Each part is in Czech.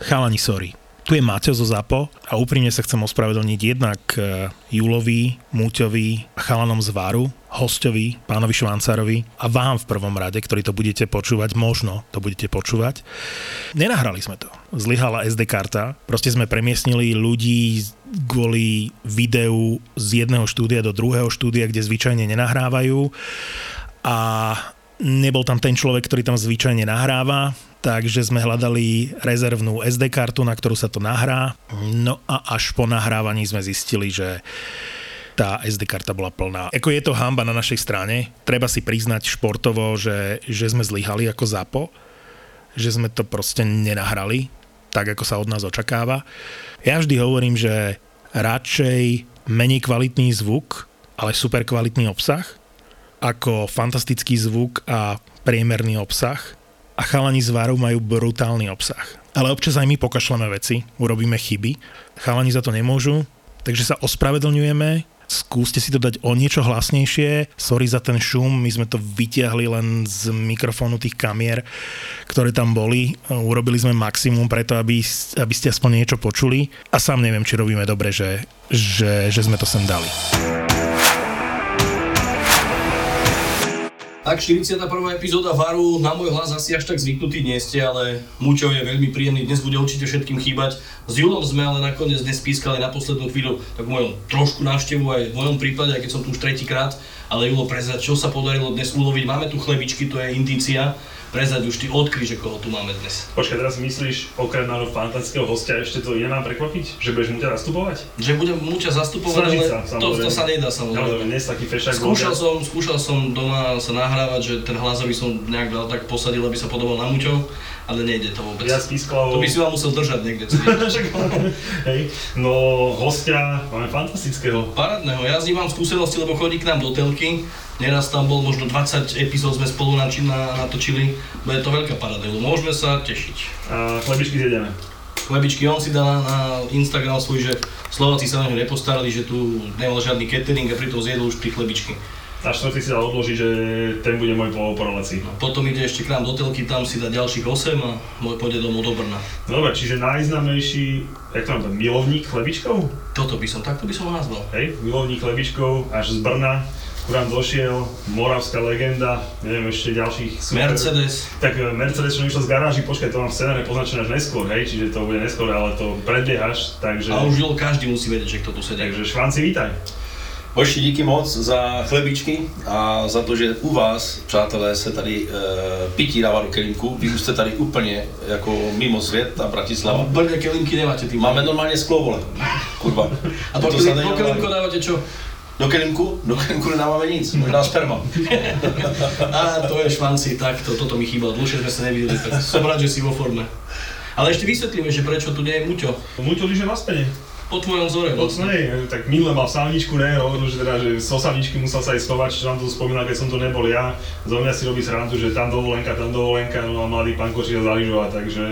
Chalani, sorry. Tu je Maťo zo ZAPO a úprimne sa chcem ospravedlniť jednak e, Julovi, Múťovi, chalanom z Varu, hostovi, pánovi Švancárovi a vám v prvom rade, ktorí to budete počúvať, možno to budete počúvať. Nenahrali sme to. Zlyhala SD karta, proste sme premiestnili ľudí kvôli videu z jedného štúdia do druhého štúdia, kde zvyčajne nenahrávajú a nebol tam ten človek, ktorý tam zvyčajne nahráva, takže sme hľadali rezervnú SD kartu, na ktorú sa to nahrá. No a až po nahrávaní sme zistili, že tá SD karta bola plná. Ako je to hamba na našej strane, treba si priznať športovo, že, že sme zlyhali ako ZAPO, že sme to proste nenahrali, tak ako sa od nás očakáva. Ja vždy hovorím, že radšej menej kvalitný zvuk, ale super kvalitný obsah, ako fantastický zvuk a priemerný obsah – a chalani z Váru majú brutálny obsah. Ale občas aj my pokašleme veci, urobíme chyby. Chalani za to nemôžu, takže sa ospravedlňujeme, skúste si to dať o niečo hlasnejšie. Sorry za ten šum, my sme to vytiahli len z mikrofónu tých kamier, ktoré tam boli. Urobili sme maximum preto, aby, aby ste aspoň niečo počuli. A sám neviem, či robíme dobre, že, že, že sme to sem dali. Tak 41. epizóda Varu, na môj hlas asi až tak zvyknutý nie ste, ale Muťo je veľmi príjemný, dnes bude určite všetkým chýbať. S Julom sme ale nakoniec dnes pískali na poslednú chvíľu tak mojom trošku návštevu aj v mojom prípade, aj keď som tu už tretíkrát, ale Julo prezrať, čo sa podarilo dnes uloviť. Máme tu chlebičky, to je indícia prezať už ty odkry, že koho tu máme dnes. Počkaj, teraz myslíš, okrem nášho fantastického hostia, ešte to iné nám prekvapiť? Že budeš Muťa zastupovať? Že budem Muťa zastupovať, Snažiť ale sa, to, to, sa nedá samozrejme. Ale dnes taký fešák Skúšal som, skúšal som doma sa nahrávať, že ten hlas by som nejak dal tak posadil, aby sa podobal na Muťov, ale nejde to vôbec. Ja s Písklavou... To by si vám musel držať niekde. Hej, no hostia máme fantastického. Parádneho, ja s ním mám skúsenosti, lebo chodí k nám do telky, Neraz tam bol, možno 20 epizód sme spolu natočili. Bude to veľká paradelu, môžeme sa tešiť. A chlebičky zjedeme. Chlebičky, on si dal na Instagram svoj, že Slováci sa na ňu nepostarali, že tu nemal žiadny catering a pritom zjedol už pri chlebičky. A štvrtý si dal odložiť, že ten bude môj po. No, potom ide ešte k nám do telky, tam si dá ďalších 8 a môj pôjde domov do Brna. Dobre, čiže najznámejší, jak to mám milovník chlebičkov? Toto by som, takto by som ho nazval. Hej, milovník chlebičkov až z Brna, Kurám došiel, moravská legenda, neviem ešte ďalších super. Mercedes. Tak e, Mercedes, čo vyšiel z garáži, počkaj, to mám v scenáre poznačené až neskôr, hej, čiže to bude neskôr, ale to predbiehaš, takže... A už každý musí vedieť, že kto tu sedí. Takže Švanci, vítaj. Hoši, díky moc za chlebičky a za to, že u vás, přátelé, se tady e, pití dává do kelímku. Vy už jste tady úplně jako mimo svět a Bratislava. Brně kelímky nemáte, ty. Máme normálně sklo, vole. Kurva. A to, to, to do kelímku dávate čo? Do kelímku? Do kelímku nedáváme nic, možná sperma. a to je švanci, tak to, toto mi chýbalo, dlhšie sme sa nevideli, tak som rád, že si vo forme. Ale ešte vysvetlíme, že prečo tu nie je Muťo. Muťo lyže na spene. Po tvojom vzore vlastne. No, tak minule mal sávničku, ne, hovoril, že teda, že so sávničky musel sa aj schovať, čo nám to spomínal, keď som to nebol ja. Zo mňa si robí srandu, že tam dovolenka, tam dovolenka, no a mladý pán Kočiel zaližovať, takže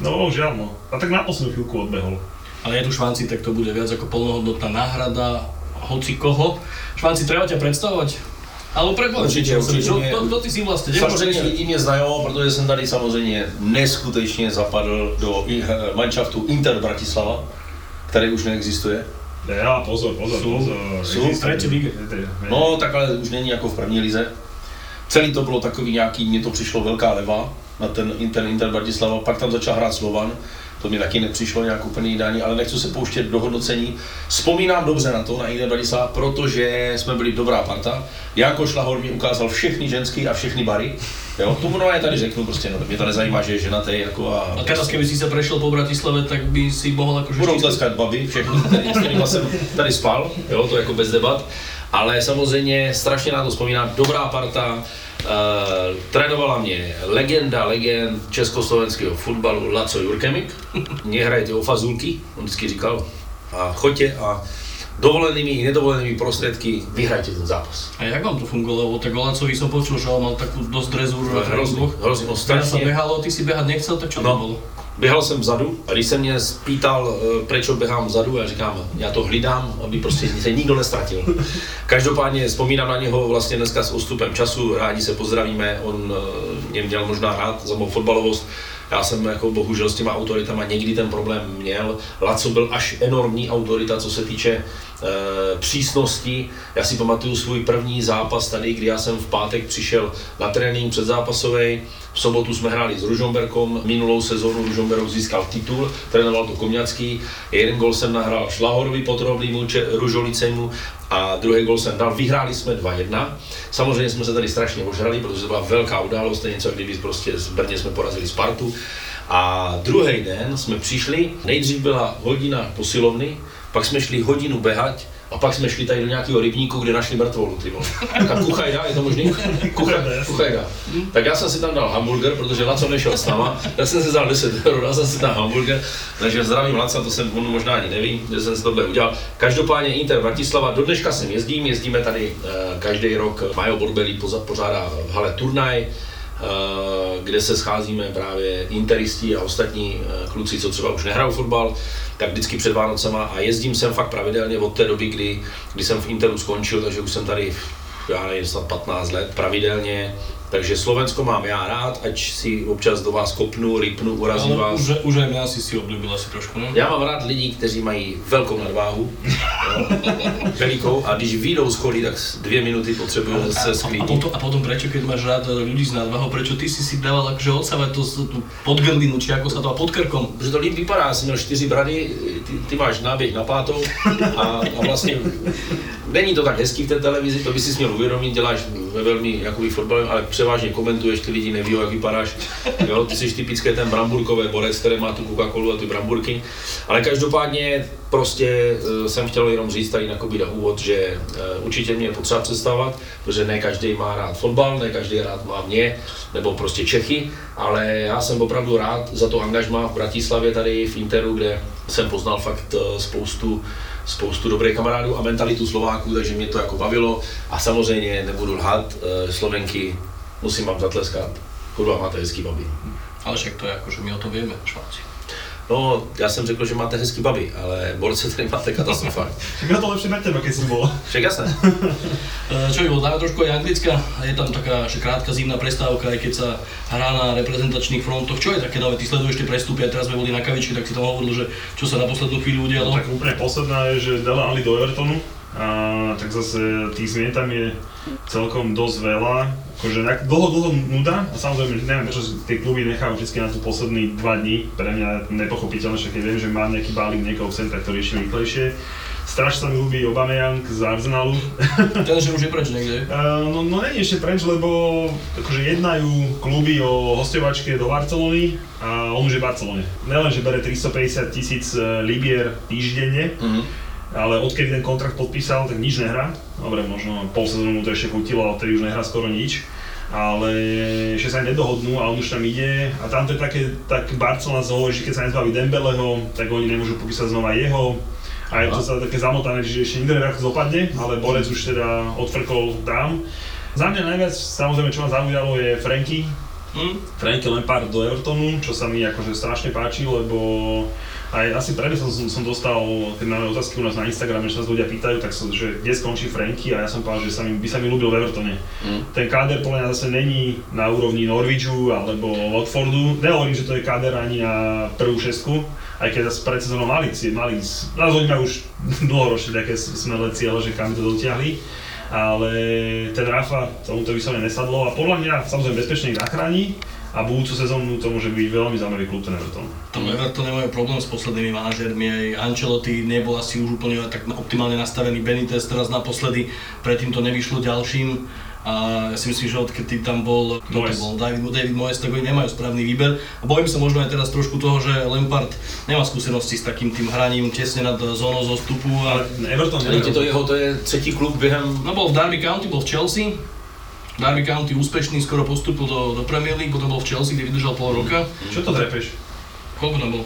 no žiaľ no. A tak na poslednú chvíľku odbehol. Ale je tu švanci, tak to bude viac ako plnohodnotná náhrada hoci koho. Švanci, treba ťa představovat? Ale preboha, určitě, určitě. To, to, to, ty si vlastně Samozřejmě lidi mě znají, protože jsem tady samozřejmě neskutečně zapadl do eh, manšaftu Inter Bratislava, který už neexistuje. Ja, pozor, pozor, pozor. Sú, třetí No, tak ale už není jako v první lize. Celý to bylo takový nějaký, mně to přišlo velká leva na ten Inter, Inter Bratislava, pak tam začal hrát Slovan, to mi taky nepřišlo nějak úplně ideální, ale nechci se pouštět do hodnocení. Vzpomínám dobře na to, na Ine Bratislava, protože jsme byli dobrá parta. Janko Šlahor mi ukázal všechny ženský a všechny bary. Jo, tomu no, já tady řeknu prostě, no, mě to nezajímá, že je ženatý jako a... A teraz, kdyby si se prešel po Bratislave, tak by si mohl jako Budou tleskat baby, všechny, který, kterýma jsem tady spal, jo, to jako bez debat. Ale samozřejmě strašně na to vzpomínám, dobrá parta, Uh, trénovala mě legenda, legend československého fotbalu Laco Jurkemik. Nehrajte o fazulky, on vždycky říkal. A choďte a dovolenými i nedovolenými prostředky vyhrajte ten zápas. A jak vám to fungovalo? Tak Lacovi som počul, že on mal takú dosť drezúru na hrozný, hrozný, no strašne. sa behalo, ty si behať nechcel, tak čo no, to bolo? Běhal jsem vzadu a když se mě spýtal, eh, proč běhám vzadu, já říkám, já to hlídám, aby prostě se nikdo nestratil. Každopádně vzpomínám na něho vlastně dneska s odstupem času, rádi se pozdravíme, on eh, mě měl možná rád za mou fotbalovost, Já jsem jako bohužel s těma autoritama někdy ten problém měl. Laco byl až enormní autorita, co se týče e, přísnosti. Já si pamatuju svůj první zápas tady, kdy já jsem v pátek přišel na trénink předzápasový. V sobotu jsme hráli s Ružomberkom, minulou sezónu Ružomberok získal titul, trénoval to Komňacký. Jeden gol jsem nahrál Šlahorovi Potroblému, Ružolicemu a druhý gol jsem dal. Vyhráli jsme 2-1. Samozřejmě jsme se tady strašně ožrali, protože to byla velká událost, to něco, kdyby prostě z Brně jsme porazili Spartu. A druhý den jsme přišli, nejdřív byla hodina posilovny, pak jsme šli hodinu běhat, a pak jsme šli tady do nějakého rybníku, kde našli mrtvolu, ty vole. Tak kuchajda, je to možný? Kuchajda, kuchajda. Tak já jsem si tam dal hamburger, protože Laco nešel s náma. Já jsem si vzal 10 eur, dal jsem si tam hamburger. Takže zdravím Laca, to jsem on možná ani neví, že jsem si tohle udělal. Každopádně Inter Bratislava, do dneška sem jezdím, jezdíme tady uh, každý rok, Majo Borbelí pořádá v hale turnaj, Eh, kde se scházíme právě interisti a ostatní eh, kluci, co třeba už nehrajou fotbal, tak vždycky před Vánocema a jezdím sem fakt pravidelně od té doby, kdy, kdy jsem v Interu skončil, takže už jsem tady já nevím, snad 15 let pravidelně, takže Slovensko mám já rád, ať si občas do vás kopnu, rypnu, urazím Ale vás. už, už aj mňa si si oblíbil asi trošku, ne? Já mám rád lidí, kteří mají velkou nadváhu, velikou, a když vyjdou z kolí, tak dvě minuty potřebují se A, a, potom, a potom prečo, keď máš rád ľudí s nadvahou, prečo ty si si dával akože odsávať to, tú podgrlinu, či ako sa to, a pod krkom? Protože to líp vypadá, já jsem měl čtyři brady, ty, ty máš náběh na pátou a, a vlastně není to tak hezký v té televizi, to by si měl uvědomit, děláš ve velmi jakoby fotbalem, ale převážně komentuješ, ty lidi neví, jak vypadáš. Jo, ty jsi typické ten bramburkový borec, který má tu Coca-Colu a ty bramburky. Ale každopádně prostě uh, jsem chtěl jenom říct tady jakoby na úvod, že uh, určitě mě je potřeba představovat, protože ne každý má rád fotbal, ne každý rád má mě, nebo prostě Čechy, ale já jsem opravdu rád za to angažma v Bratislavě tady v Interu, kde jsem poznal fakt uh, spoustu spoustu dobrých kamarádů a mentalitu Slováků, takže mě to jako bavilo a samozřejmě nebudu lhat, eh, Slovenky musím vám zatleskat, kurva máte hezký baby. Ale však to je akože my o tom vieme, Šváci. No, já jsem řekl, že máte hezký baby, ale borce tady máte katastrofálně. Však na to lepšie na keď si bol. Však jasné. E, Čo by dáme trošku aj anglická, je tam taká že krátka zimná prestávka, aj keď sa hrá na reprezentačných frontoch. Čo je také nové? Ty sleduješ tie prestupy a teraz sme boli na kavičke, tak si tam hovoril, že čo sa na poslednú chvíľu udialo. Tak úplne posledná je, že Dele Ali do Evertonu. A tak zase tých zmien tam je celkom dosť veľa. Akože tak dlho, dlho nuda a samozrejme neviem prečo tie kluby nechajú vždy na tú posledný dva dní. Pre mňa nepochopiteľné, však keď viem, že mám nejaký balík niekoho v centre, ktorý je ešte rýchlejšie. Strašne sa mi ľúbi Aubameyang z Arsenalu. Ten, že už je preč niekde. Uh, no, no není ešte preč, lebo akože jednajú kluby o hostovačke do Barcelony a on už je v Barcelone. Nelen, že bere 350 tisíc eh, libier týždenne, Mhm. Ale odkedy ten kontrakt podpísal, tak nič nehrá. Dobre, možno pol sezónu mu to ešte kutilo, ale odtedy už nehrá skoro nič. Ale ešte sa nedohodnú a on už tam ide a tam to je také, tak Barcelona hovorí, že keď sa nezbaví Dembeleho, tak oni nemôžu podpísať znova jeho. A je to sa také zamotané, že ešte nikto nevie, ako to dopadne, ale Borec už teda odfrkol tam. Za mňa najviac, samozrejme, čo ma zaujalo, je Franky. Hm? Franky Lampard do Evertonu, čo sa mi akože strašne páči, lebo aj asi prvý som, som, som dostal, keď máme otázky u nás na Instagrame, že sa ľudia pýtajú, tak som, že kde skončí Franky a ja som povedal, že sa mi, by sa mi ľúbil v Evertone. Mm. Ten káder podľa mňa zase není na úrovni Norwichu alebo Watfordu. Nehovorím, že to je káder ani na prvú šestku, aj keď zase pred sezónou mali, mali, nás oni majú už dlhoročne také smelé ciele, že kam to dotiahli. Ale ten Rafa, tomu to vyslovene nesadlo a podľa mňa samozrejme bezpečne ich zachráni a budúcu sezónu to môže byť veľmi zaujímavý klub ten Everton. Tom Everton majú problém s poslednými manažérmi, aj Ancelotti nebol asi už úplne tak optimálne nastavený, Benitez teraz naposledy, predtým to nevyšlo ďalším. A ja si myslím, že odkedy tam bol, kto to bol, David, David Moyes, tak oni nemajú správny výber. A bojím sa možno aj teraz trošku toho, že Lampard nemá skúsenosti s takým tým hraním tesne nad zónou zostupu. Ale A, Everton Vidíte, to jeho, to je třetí klub během no bol v Derby County, bol v Chelsea. Derby County úspešný, skoro postupil do, do Premier League, potom bol v Chelsea, kde vydržal pol roka. Čo to tam bol?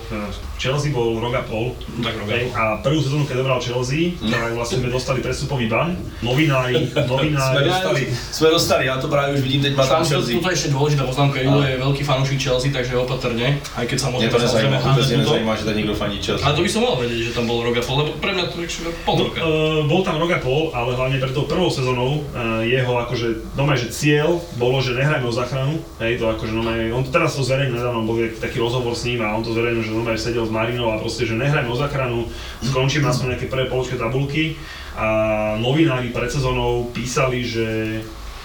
Chelsea bol rok a pol. Tak rok a pol. a prvú sezónu, keď dobral Chelsea, tak vlastne sme dostali prestupový ban. Novinári, Jsme novinári, dostali, jsme dostali, já to právě už vidím, teď má tam Tam to, Chelsea. toto je ešte dôležitá poznámka, Julo je veľký fanúšik Chelsea, takže opatrne, aj keď sa Mě môžeme to túto. nezajímá, že tady někdo fandí Chelsea. Ale to by som mal vedieť, že tam bol rok a pol, lebo pre mňa to je pol roka. Uh, bol tam rok a pol, ale hlavne pred tou prvou sezónou uh, jeho akože, normálne, že cieľ bolo, že nehrajme o záchranu, hej, to akože normálne, on to teraz to zverejnil nedávno, bol taký rozhovor s ním a on to zverejnil, že normálne sedel s Marinou a proste, že nehrajme o záchranu, skončíme aspoň nejaké prvé poločké tabulky a novinári pred sezónou písali, že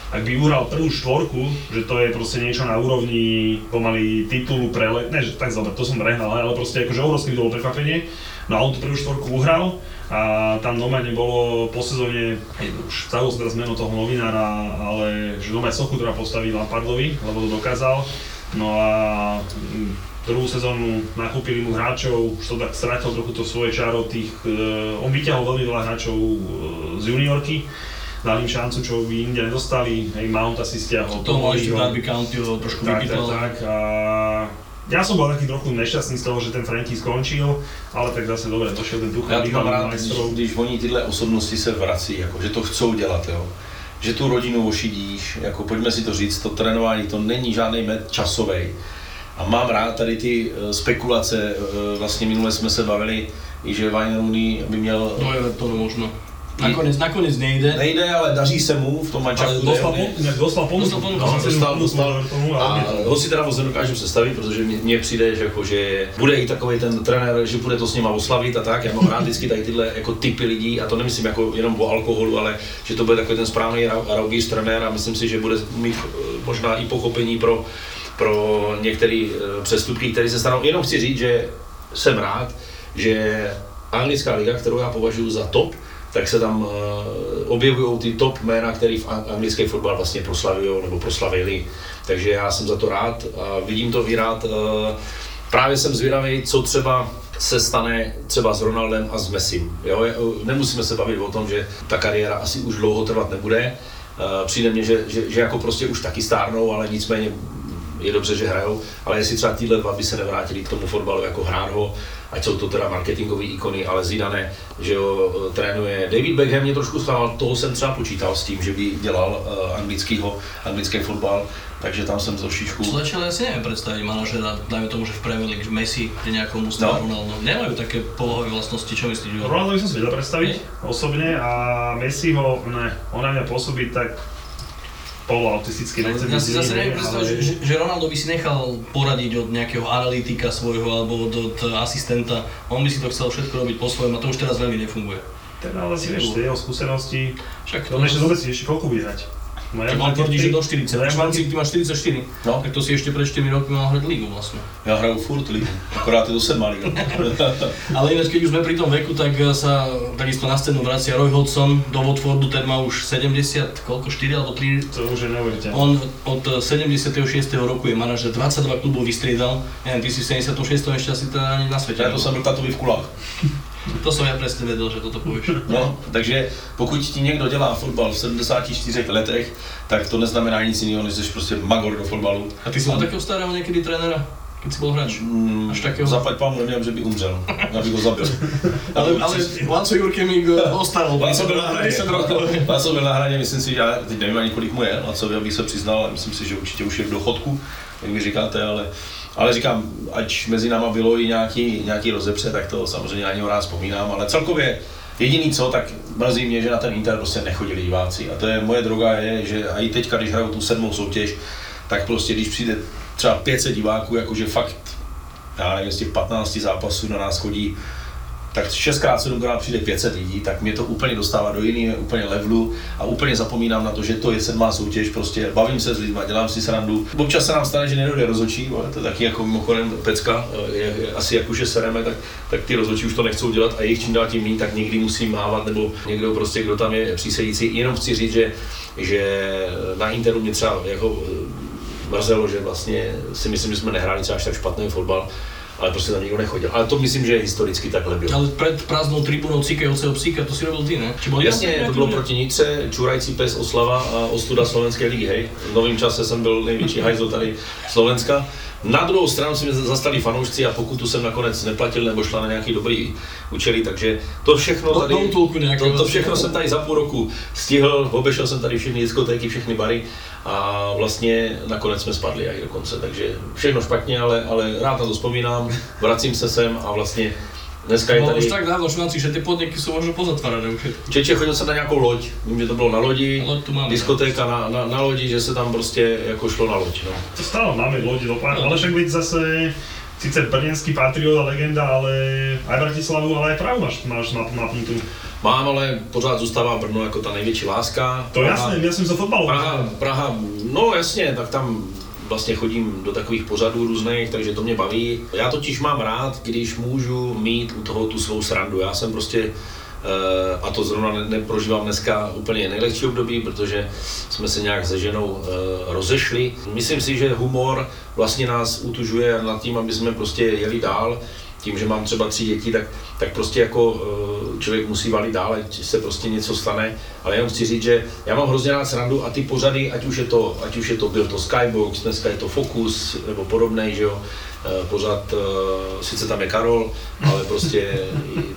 ak by uhral prvú štvorku, že to je proste niečo na úrovni pomaly titulu pre le... ne, že tak zober, to som prehnal, ale proste akože obrovské bolo prekvapenie. No a on tú prvú štvorku uhral a tam normálne bolo po sezóne, hej, už stavil som teraz meno toho novinára, ale že normálne sochu teda postavil Lampardovi, lebo to dokázal. No a druhú sezónu nakúpili mu hráčov, už to tak strátil trochu to svoje čaro tých, e, on vyťahol veľmi veľa hráčov e, z juniorky, dali im šancu, čo by inde nedostali, hej, Mount asi stiahol. To mal ešte. Darby County ho trošku Tak, tak, tak. A ja som bol taký trochu nešťastný z toho, že ten Franky skončil, ale tak zase dobre, došiel ten Tuchel, Já to mám rád, když, když oni tyhle osobnosti se vrací, jako, že to chcou dělat, jo. Že tu rodinu ošidíš, jako pojďme si to říct, to trénování, to není žádný med časový. A mám rád tady ty eh, spekulace, eh, vlastně minule jsme se bavili, i že Wayne by měl To je to možno. Nakoniec, nakoniec nejde. Nejde, ale daří se mu v tom mančaku. Dostal, inak dostal. Dostal. No, No, dostal, ponuku dostal. Evertonu a ho si teda moc nedokážu představit, protože mně, přijde, že, jako, že bude i takový ten trenér, že bude to s nima oslavit a tak. Já mám rád vždycky tady tyhle jako typy lidí, a to nemyslím jako jenom o alkoholu, ale že to bude takový ten správný raugíř trenér a myslím si, že bude mít eh, možná i pochopení pro, pro některé eh, přestupky, které se stanou. Jenom chci říct, že jsem rád, že anglická liga, kterou já považuji za top, tak se tam uh, objevují ty top jména, který v an- anglický fotbal vlastně proslavují nebo proslavili. Takže já jsem za to rád a vidím to rád. Uh, právě jsem zvědavý, co třeba se stane třeba s Ronaldem a s Messim. Jo? Nemusíme se bavit o tom, že ta kariéra asi už dlouho trvat nebude. Uh, přijde mně, že, že, že jako prostě už taky stárnou, ale nicméně je dobře, že hrajou, ale jestli třeba tyhle dva by se nevrátili k tomu fotbalu jako hrát ho, ať jsou to teda marketingové ikony, ale Zidane, že ho eh, trénuje. David Beckham mě trošku schvál, toho jsem třeba počítal s tím, že by dělal uh, anglickýho, anglický fotbal, takže tam jsem trošičku... Začal ja si neviem predstaviť manažera, dajme tomu, že v Premier League, že Messi pri nejakom ústave No. Ronaldo. Nemajú také polohové vlastnosti, čo myslíš? Ronaldo by som si vedel predstaviť osobne a Messiho, ne, on na mňa pôsobí tak poloautisticky, nechcem Ja si zase neviem predstaviť, že, že, Ronaldo by si nechal poradiť od nejakého analytika svojho alebo od, od asistenta. On by si to chcel všetko robiť po svojom a to už teraz veľmi nefunguje. Teda ale si vieš, tie jeho skúsenosti, Však to ešte zober si ešte koľko bude hrať. No, Keď on tvrdí, že do 40, Ja Máš mám ty máš 44, No. tak to si ešte pred 4 rokmi mal hrať lígu vlastne. Já hraju furt ligu, akorát je to sedmá liga. Ale ináč, keď už sme pri tom veku, tak sa takisto na scénu vracia Roy Hodgson do Watfordu, ten má už 70, koľko, 4 alebo 3 To už je neuveriteľné. On od 76. roku je manažer, 22 klubov vystriedal, neviem, ty si v 76. ešte asi teda ani na svete. Já to jsem byl tatovi v kulách. to som ja presne vedel, že toto povieš. No, takže pokud ti někdo dělá fotbal v 74 letech, tak to neznamená nic jiného, než jsi prostě magor do fotbalu. A ty si mal takého starého niekedy trénera, keď si bol hráč? Mm, Až takého? Zaplať pámu, nevím, že by umřel. Já bych ho zabil. Ale, ale Lanco Jurke mi go ostaral. Laco byl na hraně. 10 rokov. Laco byl na hraně, myslím si, že já teď nevím ani kolik mu je, Lacovi, abych se přiznal, ale myslím si, že určitě už je v dochodku, jak mi říkáte, ale, ale říkám, ať mezi náma bylo i nějaký, nějaký rozepře, tak to samozřejmě na něho rád vzpomínám, ale celkově Jediný co, tak mrzí mě, že na ten Inter prostě nechodili diváci. A to je moje droga je, že i teďka, když hrajou tu sedmou soutěž, tak prostě když přijde třeba 500 diváků, jakože fakt, já nevím, z těch 15 zápasů na nás chodí tak 6x, 7x přijde 500 lidí, tak mě to úplně dostává do jiného úplně levelu a úplně zapomínám na to, že to je sedmá soutěž, prostě bavím se s lidmi, dělám si srandu. Občas se nám stane, že nedojde rozhodčí, to je taky jako mimochodem pecka, je, je, asi jak už je sereme, tak, tak ty rozhodčí už to nechcou dělat a jejich čím dál tím méně, tak někdy musí mávat, nebo někdo prostě, kdo tam je přísedící. Jenom chci říct, že, že na Interu mě třeba jako eh, mrzelo, že vlastně si myslím, že jsme nehráli třeba až tak špatný fotbal, ale prostě tam nikdo nechodil. Ale to myslím, že historicky takhle bylo. Ale pred prázdnou tribúnou cikajúceho psíka, to si robil ty, ne? Či Jasně, to bylo proti Nitře, čurající pes Oslava a ostuda slovenské ligy, hej. V novém čase jsem byl největší hajzl tady Slovenska. Na druhou stranu si mě zastali fanoušci a pokutu jsem nakonec neplatil nebo šla na nějaký dobrý účely, takže to všechno Do- tady, do to, to vlastně. všechno jsem tady za půl roku stihl, obešel jsem tady všechny diskotéky, všechny bary a vlastně nakonec jsme spadli i dokonce, takže všechno špatně, ale, ale rád na to vzpomínám, vracím se sem a vlastně dneska je No už tady... tak dávno šanci, že ty podniky sú možno pozatvárané už. Čeče, chodil jsem na nějakou loď, vím, že to bylo na lodi, Loď tu máme. diskotéka na, na, na lodi, že se tam prostě jako šlo na loď. No. To stále máme lodi do pár, No. ale však veď zase síce brněnský patriot a legenda, ale aj Bratislavu, ale aj Prahu máš, máš map, mapnutú. Mám, ale pořád zůstává Brno jako ta největší láska. To jasné, ja som za fotbalu. Praha, Praha, no jasně, tak tam vlastně chodím do takových pořadů různých, takže to mě baví. Já totiž mám rád, když můžu mít u toho tu svou srandu. Já jsem prostě eh, a to zrovna ne- neprožívám dneska úplně nejlehčí období, protože jsme se nějak se ženou eh, rozešli. Myslím si, že humor vlastně nás utužuje nad tím, aby jsme prostě jeli dál. Tím, že mám třeba tři děti, tak, tak prostě jako eh, člověk musí valit dál, ať se prostě něco stane. Ale jenom chci říct, že já mám hrozně rád srandu a ty pořady, ať už je to, ať už je to, byl to Skybox, dneska je to Focus nebo podobný, že jo, eh, pořad, eh, sice tam je Karol, ale prostě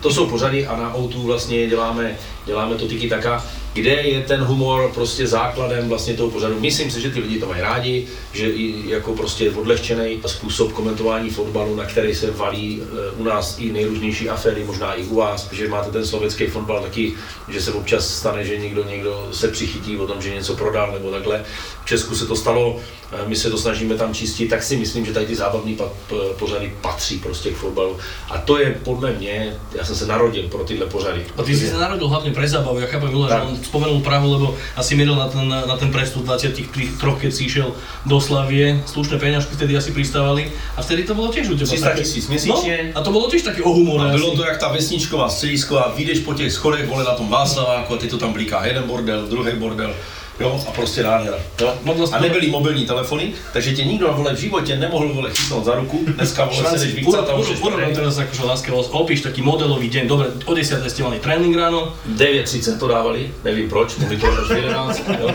to jsou pořady a na O2 vlastně děláme, děláme to tiki taka, kde je ten humor prostě základem vlastně toho pořadu. Myslím si, že ty lidi to mají rádi, že i jako prostě odlehčený způsob komentování fotbalu, na který se valí eh, u nás i nejrůznější aféry, možná i u vás, že máte ten slovenský fotbal taky, že se občas stane, že někdo, někdo se přichytí o tom, že něco prodal nebo takhle. V Česku se to stalo, my se to snažíme tam čistit, tak si myslím, že tady ty zábavní pořady patří prostě k fotbalu. A to je podle mě, já jsem se narodil pro tyhle pořady. A ty si sa narodil hlavne pre zábavu, ja chápem Milo, že on spomenul Prahu, lebo asi mieril na ten, na ten prestup 23, keď si išiel do Slavie, slušné peňažky vtedy asi pristávali a vtedy to bolo tiež u teba 300 také- tisíc měsíčně. No, a to bolo tiež také o humore A bylo asi. to jak ta vesničková středisková, vyjdeš po těch schodech, vole na tom Václaváku a ty to tam bliká jeden bordel, druhý bordel. Jo, a prostě nádhera. Jo? Modlo- A nebyly mobilní telefony, takže tě nikdo vole v životě nemohl vole chytnout za ruku. Dneska vole se jdeš vycat a už nám teraz akože láskavo, opíš taký modelový deň, dobre, o 10 ste mali tréning ráno 9.30 to dávali, nevím proč, mohli to až v 11. Jo?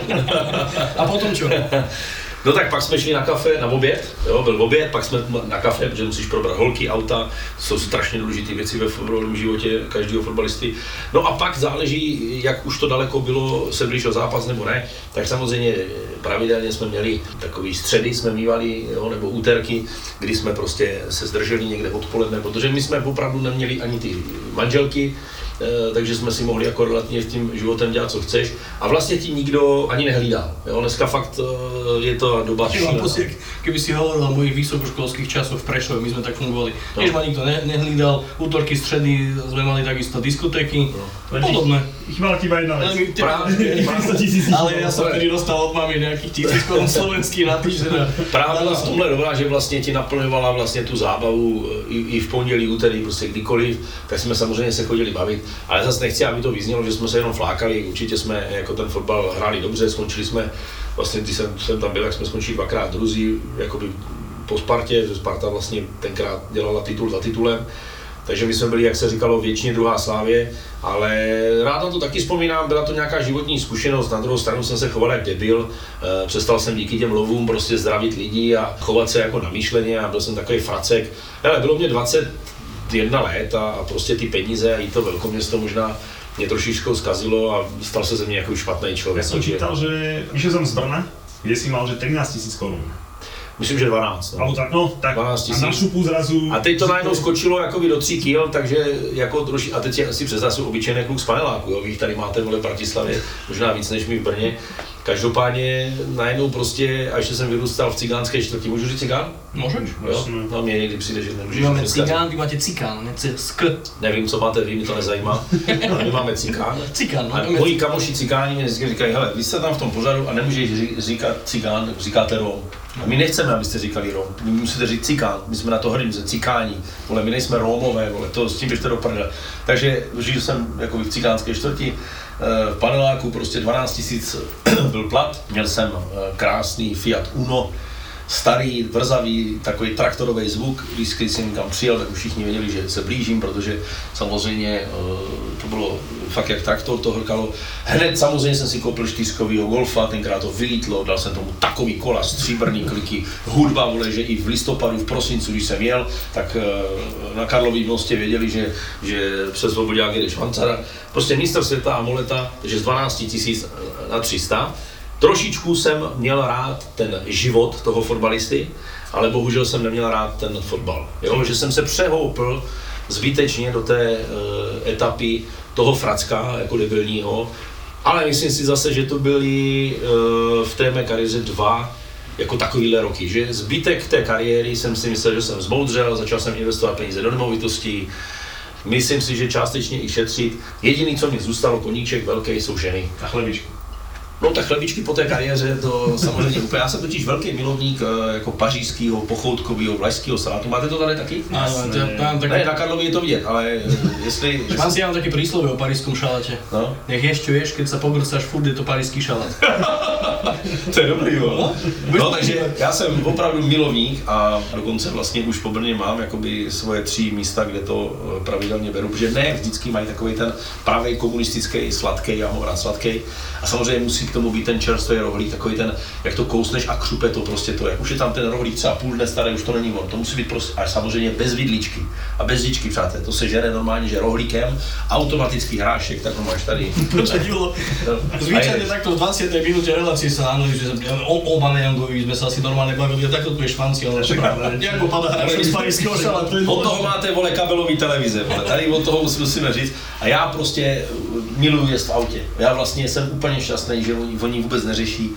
a potom čo? No tak pak jsme šli na kafe, na oběd, jo, byl oběd, pak jsme na kafe, protože musíš probrat holky, auta, jsou strašně důležité věci ve fotbalovém životě každého fotbalisty. No a pak záleží, jak už to daleko bylo, se blížil zápas nebo ne, tak samozřejmě pravidelně jsme měli takový středy, jsme mývali, jo, nebo úterky, kdy jsme prostě se zdrželi někde odpoledne, protože my jsme opravdu neměli ani ty manželky, takže jsme si mohli jako relativně s tím životem dělat, co chceš. A vlastně ti nikdo ani nehlídal. Jo? Dneska fakt eh, je to doba šílená. pocit, keby si hovoril o mojich vysokoškolských časoch v Prešove, my sme tak fungovali. No. Tiež ma nikto ne, nehlídal, útorky, stredy sme mali takisto diskotéky, No. podobné. Chýbala ti jedna 300 tisíc. ale ja som vtedy dostal od mami nejakých tisíc korún slovenský na týždeň. a- Právě byla v tomhle dobrá, že vlastně ti naplňovala vlastně tu zábavu eh, i, i v pondělí, úterý, prostě kdykoliv, tak jsme samozřejmě se chodili bavit, ale zase nechci, aby to vyznělo, že jsme se jenom flákali, určitě jsme jako ten fotbal hráli dobře, skončili jsme, vlastně když jsem, jsem tam byl, tak jsme skončili dvakrát druzí, jakoby po Spartě, že Sparta vlastně tenkrát dělala titul za titulem, takže my jsme byli, jak se říkalo, věčně druhá slávě, ale rád na to taky vzpomínám, byla to nějaká životní zkušenost, na druhou stranu jsem se choval jak debil, eh, přestal jsem díky těm lovům prostě zdravit lidi a chovat se jako namýšleně a byl jsem takový fracek. Ale bylo mě 21 let a, a prostě ty peníze a i to velkoměsto možná mě trošičku zkazilo a stal se ze mě jako špatný člověk. som takže- čítal, že išiel som z Brna, kde si mal, že 13 tisíc korún. Myslím, že 12. No. Alebo tak, no, tak. 12 A na šupu zrazu... A teď to najednou skočilo jakoby do 3 kg, takže jako troši, a teď si- představ si obyčejný kluk z paneláku, jo, vy jich tady máte vole v Bratislavě, možná víc než my v Brně. Každopádně najednou prostě, a ještě jsem vyrůstal v cigánské čtvrti, můžu říct cigán? Môžeš? Jo? No mě někdy přijde, že nemůžeš My máme dneska- cigán, vy máte cikán, ne ck. Nevím, co máte vy, mi to nezajímá. Ale my máme cikán. Cikán, no. A máme moji kamoši cikáni mě vždycky říkají, hele, vy jste tam v tom pořadu a nemůžeš ří- říkat cikán, říkáte rom. A my nechceme, abyste říkali rom. Vy musíte říct cikán. My jsme na to hrdí, že cikáni. Vole, my nejsme romové, vole, to s tím běžte do prdele. Takže žil jsem jako v cikánské čtvrti, v paneláku prostě 12 tisíc byl plat. Měl jsem eh, krásný Fiat Uno, starý, vrzavý, takový traktorový zvuk. Když jsem tam přijel, tak už všichni věděli, že se blížím, protože samozřejmě uh, to bylo fakt jak traktor to hrkalo. Hned samozřejmě jsem si koupil čtyřkovýho golfa, tenkrát to vylítlo, dal jsem tomu takový kola, stříbrný kliky, hudba, vole, že i v listopadu, v prosincu, když jsem jel, tak uh, na Karlový mostě věděli, že, že přes Svobodák jede švancara. Prostě mistr světa a moleta, takže z 12 tisíc na 300 Trošičku jsem měl rád ten život toho fotbalisty, ale bohužel jsem neměl rád ten fotbal. Jo? Že jsem se přehoupil zbytečně do té uh, etapy toho fracka jako debilního, ale myslím si zase, že to byly uh, v té mé kariéře dva jako takovýhle roky, že zbytek té kariéry jsem si myslel, že jsem zmoudřel, začal jsem investovat peníze do nemovitostí, myslím si, že částečně i šetřit. Jediný, co mi zůstalo, koníček velký, jsou ženy. A chlebičku. No tak chlebičky po té kariéře, to samozřejmě úplně. Já jsem totiž velký milovník eh, jako pařížského, pochoutkového, vlašského salátu. Máte to tady taky? Ja mám Ne, také... na Karlovi je to vidět, ale eh, jestli... Mám si ja mám také príslovie o parískom šaláte. No, Nech ješ, čo ješ, keď sa pogrcaš, furt je to parísky šalát. to je dobrý, jo. No, No, takže já jsem opravdu milovník a dokonce vlastně už po Brně mám jakoby svoje tři místa, kde to eh, pravidelně beru, protože ne vždycky mají takový ten pravý komunistický sladký, já ho rád sladký. A samozřejmě musí k tomu být ten čerstvý rohlík, takový ten, jak to kousneš a křupe to prostě to, jak už je tam ten rohlík třeba půl dne starý, už to není on, to musí být prostě, a samozřejmě bez vidličky a bez žičky, přátelé, to se žere normálně, že rohlíkem, automatický hrášek, tak ho máš tady. Čo divilo. Zvyčajne takto v 20. minúte relácie sa analýzuje, že o Obameyangovi sme sa asi normálne bavili, a takto tu je švanci, ale jak ho padá hráč z parískeho šalátu. Od toho máte, vole, kabelový televize, vole. Tady od toho musíme říct. A já prostě miluji jíst v autě. Já vlastně jsem úplně šťastný, že oni, oni vůbec neřeší,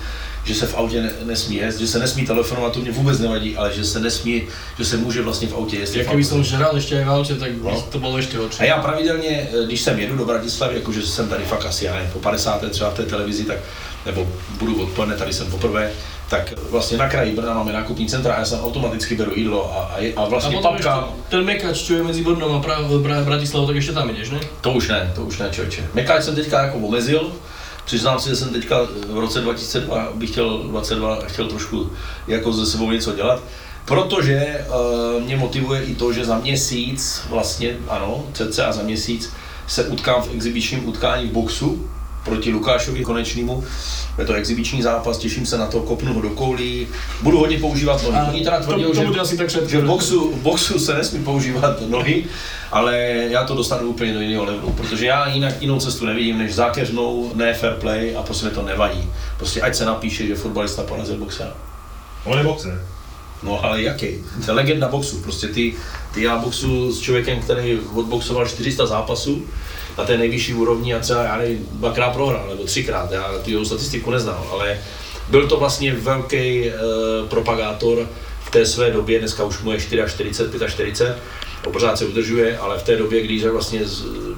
že se v autě ne, nesmí jíst, že se nesmí telefonovat, to mě vůbec nevadí, ale že se nesmí, že se může vlastně v autě jíst. Ja keby som žral aj v aute, tak No. to bolo ešte A horšie. já pravidelně, eh, když sem jedu do Bratislavy, jakože jsem tady fakt asi, já nevím, po 50. třeba v té televizi, tak, nebo budu odpoledne, tady jsem poprvé, tak vlastně na kraji Brna máme nákupní centra a já jsem automaticky beru jídlo a, a, je- a A vlastně ešte papka, ten mekač, čo je medzi Brnom a Pra- Bratislavou, tak ešte tam ideš, ne? To už ne, to už ne, člověče. Mekáč jsem teďka jako omezil, přiznám si, že jsem teďka v roce 2002 bych chtěl, 22, chtěl trošku jako ze sebou něco dělat, protože uh, mě motivuje i to, že za měsíc, vlastně ano, cca za měsíc, se utkám v exibičním utkání v boxu proti Lukášovi Konečnému. Je to exibiční zápas, těším se na to, kopnu ho do koulí, budu hodně používat nohy. Oni teda tvrdí, to, to že asi tak všetko. že v boxu, v boxu se nesmí používat nohy, ale já to dostanu úplně do jiného levelu, protože já jinak jinou cestu nevidím, než zákeřnou, ne fair play a prostě mi to nevadí. Prostě ať se napíše, že fotbalista porazil boxera. On je boxer. No ale jaký? To je legenda boxu. Prostě ty, ty já boxu s člověkem, který odboxoval 400 zápasů na té nejvyšší úrovni a třeba já nevím, dvakrát prohrál, nebo třikrát, já tu jeho statistiku neznal, ale byl to vlastně velký e, propagátor v té své době, dneska už mu je 44, 45, a pořád se udržuje, ale v té době, když vlastně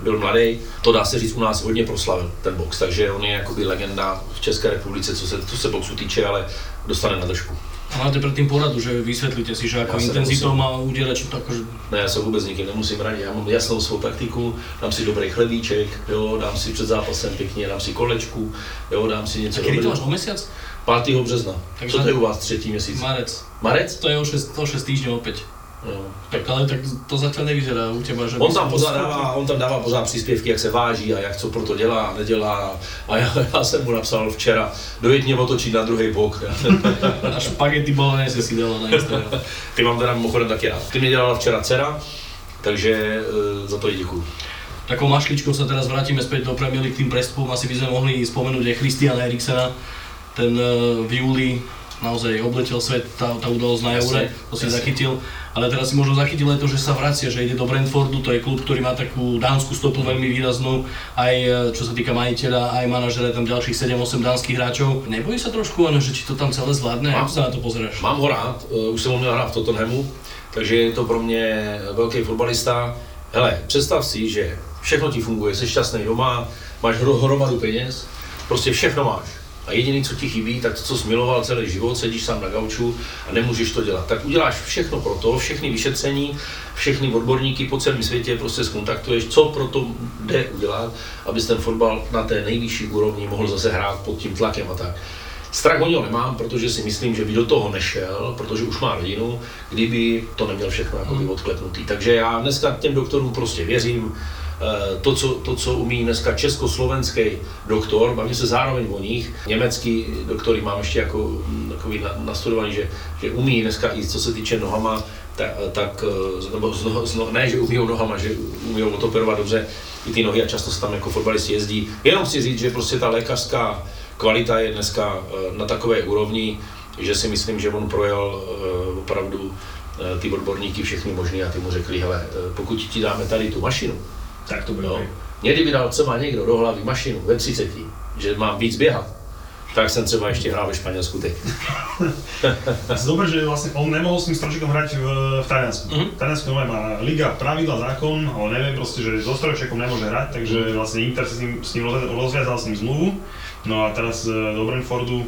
byl mladý, to dá se říct u nás hodně proslavil ten box, takže on je jakoby legenda v České republice, co se, co se boxu týče, ale dostane na držku. A máte predtým poradu, že vysvetlíte si, že ako Ja sa intenzitou má udierať, to akože... Ne, já se vůbec nikým nemusím radit, já mám jasnou svou taktiku, dám si dobrý chlebíček, jo, dám si před zápasem pěkně, dám si kolečku, jo, dám si něco A kedy to máš o mesiac? 5. března. Takže- Co to je u vás třetí měsíc? Marec. Marec? To je o 6, o 6 týždňov opäť. Jo. Tak ale tak to zatiaľ nevyzerá u teba, že... On tam, pořád dává, on tam dává pořád příspěvky, jak se váží a jak co pro to dělá a nedělá. A já, já jsem mu napsal včera, dojeď mě otočit na druhý bok. A špagety bolognese si dala na Instagram. Ty mám teda mimochodem taky rád. Ty mě dělala včera dcera, takže e, za to i děkuju. Takou mašličkou sa teraz vrátime späť do Premier League, tým prestupom asi by sme mohli spomenúť aj Christiana Eriksena. Ten eh, v júli naozaj obletel svet, tá, tá udalosť na Eure, to si jasne. zachytil. Ale teraz si možno zachytil aj to, že sa vracia, že ide do Brentfordu, to je klub, ktorý má takú dánsku stopu veľmi výraznú, aj eh, čo sa týka majiteľa, aj manažera, tam ďalších 7-8 dánskych hráčov. Nebojí sa trošku, ano, že či to tam celé zvládne? Mám. Ako sa na to pozeráš? Mám ho rád, eh, už jsem ho měl hrát v Tottenhamu, takže je to pro mě velký fotbalista. Hele, představ si, že všechno ti funguje, jsi šťastný doma, máš hro- hromadu peněz, prostě všechno máš. A jediný, co ti chybí, tak to, co jsi miloval celý život, sedíš sám na gauču a nemůžeš to dělat. Tak uděláš všechno pro to, všechny vyšetření, všechny odborníky po celém světě prostě skontaktuješ, co pro to jde udělat, abys ten fotbal na té nejvyšší úrovni mohl zase hrát pod tím tlakem a tak. Strach o něho nemám, protože si myslím, že by do toho nešel, protože už má rodinu, kdyby to neměl všechno jakoby odklepnutý. Takže já dneska těm doktorům prostě věřím, to co, to, co umí dneska československý doktor, bavím se zároveň o nich, německý doktory mám ještě jako mm, takový nastudovaný, že, že umí dneska i co se týče nohama, tak, tak eh, nebo z, z, ne, že umí nohama, že umí otoperovat dobře i ty nohy a často se tam jako fotbalisti jezdí. Jenom chci říct, že prostě ta lékařská kvalita je dneska eh, na takové úrovni, že si myslím, že on projel opravdu ty odborníky všechny možný a ty mu řekli, hele, pokud ti dáme tady tu mašinu, tak to bude no. Mě kdyby dal třeba někdo do hlavy mašinu ve 30, že mám víc běhat, tak jsem třeba ještě hrál ve Španělsku teď. Dobre, že vlastne on nemohol s tým Stročekom hrať v, v Taliansku. Mm-hmm. Taliansku má liga pravidla, zákon, ale neviem proste, že so Stročekom nemôže hrať, takže vlastne Inter s ním, s ním rozviazal s ním zmluvu. No a teraz e, do Brentfordu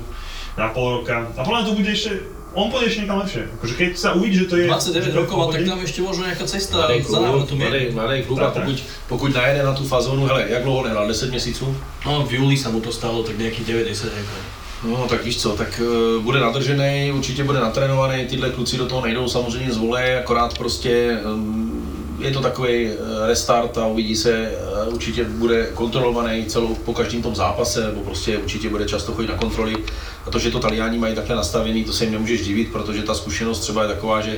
na pol roka. A podľa to bude ešte on pôjde ešte niekam lepšie. Akože keď sa uvidí, že to je... 29 rokov, a tak tam ešte možno nejaká cesta za návratom je. Mladý klub a pokud, pokud najede na tú fazónu, hele, jak dlouho nehrál, 10 měsíců? No, v júli sa mu to stalo, tak nejakých 9-10 rokov. No tak víš co, tak uh, bude nadržený, určitě bude natrénovaný, tyhle kluci do toho nejdou samozřejmě z vole, akorát prostě um, je to takový eh, restart a uvidí se, eh, určitě bude kontrolovaný celou po každém tom zápase, nebo prostě určitě bude často chodit na kontroly. A to, že to Taliani mají takhle nastavený, to se jim nemůžeš divit, protože ta zkušenost třeba je taková, že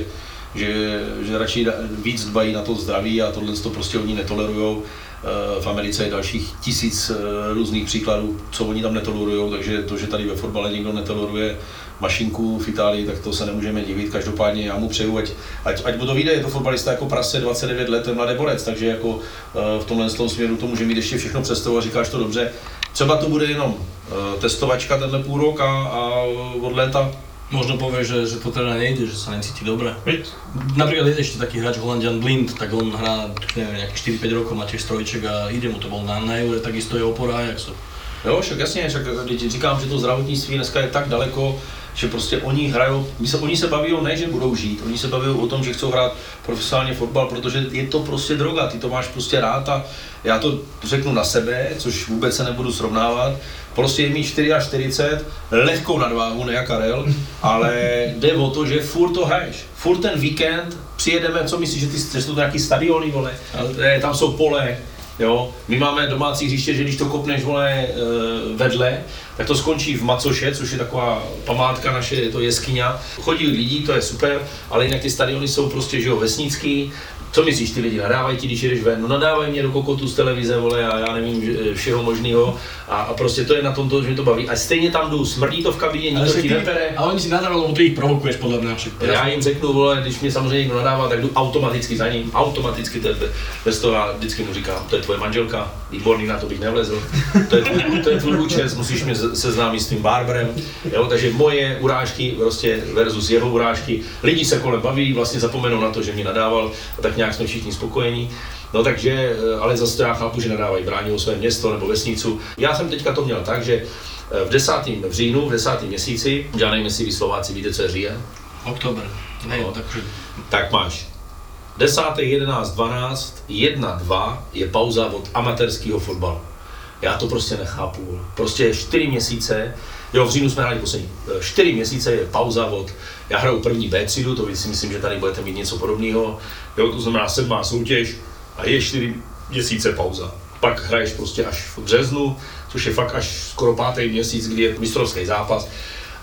že, že radši víc dbají na to zdraví a tohle to prostě oni netolerují. Eh, v Americe je dalších tisíc různých příkladů, co oni tam netolerují, takže to, že tady ve fotbale někdo netoleruje mašinku v Itálii, tak to se nemůžeme divit. Každopádně já mu přeju, ať, ať, ať mu to vyjde, je to fotbalista jako prase, 29 let, ten mladý borec, takže jako eh, v tomhle tom směru to může mít ještě všechno představu a říkáš to dobře. Třeba to bude jenom eh, testovačka tenhle půl rok a, a od léta Možno povie, že, že to teda nejde, že sa necíti dobre. Napríklad je ešte taký hráč Holandian Blind, tak on hrá neviem, 4-5 rokov, má tiež strojček a ide mu to bol na, na eure, takisto je opora Ajaxu. Jo, však jasně, však říkám, že to zdravotnictví dneska je tak daleko, že prostě oni hrajou, se, oni se baví o ne, že budou žít, oni se baví o tom, že chcou hrát profesionálně fotbal, protože je to prostě droga, ty to máš prostě rád a já to řeknu na sebe, což vůbec se nebudu srovnávat, prostě je mít 44, lehkou nadváhu, ne jak Karel, ale jde o to, že furt to hraješ. Furt ten víkend přijedeme, co myslíš, že ty že jsou to nějaký stadiony, vole, tam jsou pole, Jo? My máme domácí hřiště, že když to kopneš vole eh, vedle, tak to skončí v Macoše, což je taková památka naše, je to jeskyňa. Chodí lidi, to je super, ale jinak ty stadiony jsou prostě že jo, vesnický, co myslíš, ty lidi nadávají ti, když jdeš ven? No nadávají mě do kokotu z televize, vole, a já nevím, všeho možného. A, a, prostě to je na tom to, že mě to baví. A stejně tam jdu, smrdí to v kabině, nikdo ti nepere. A oni si nadávají, lebo ty jich provokuješ podle mě. Já jim řeknu, vole, když mě samozřejmě někdo nadává, tak jdu automaticky za ním, automaticky, to je, bez toho já vždycky mu říkám, to je tvoje manželka, výborný, na to bych nevlezl, to je tvůj, to je tvůj účes, musíš mě seznámit s tím barberem, jo, takže moje urážky prostě versus jeho urážky, lidi se kolem baví, vlastně zapomenou na to, že mě nadával, a tak nějak jsme všichni spokojení. No takže, eh, ale zase já chápu, že nadávají, brání o své město nebo vesnicu. Já jsem teďka to měl tak, že eh, v desátém v říjnu, v desátém měsíci, já nevím, jestli vy Slováci víte, co je říjen. Oktober. Ne, no, takže... Tak máš 10., 11, 12, 1, 2 je pauza od amatérského fotbalu. Já to prostě nechápu. Prostě 4 měsíce, jo, v říjnu jsme hráli poslední, 4 měsíce je pauza od, já hraju první B třídu, to si myslím, že tady budete mít něco podobného, jo, to znamená sedmá soutěž a je 4 měsíce pauza. Pak hraješ prostě až v březnu, což je fakt až skoro pátý měsíc, kdy je mistrovský zápas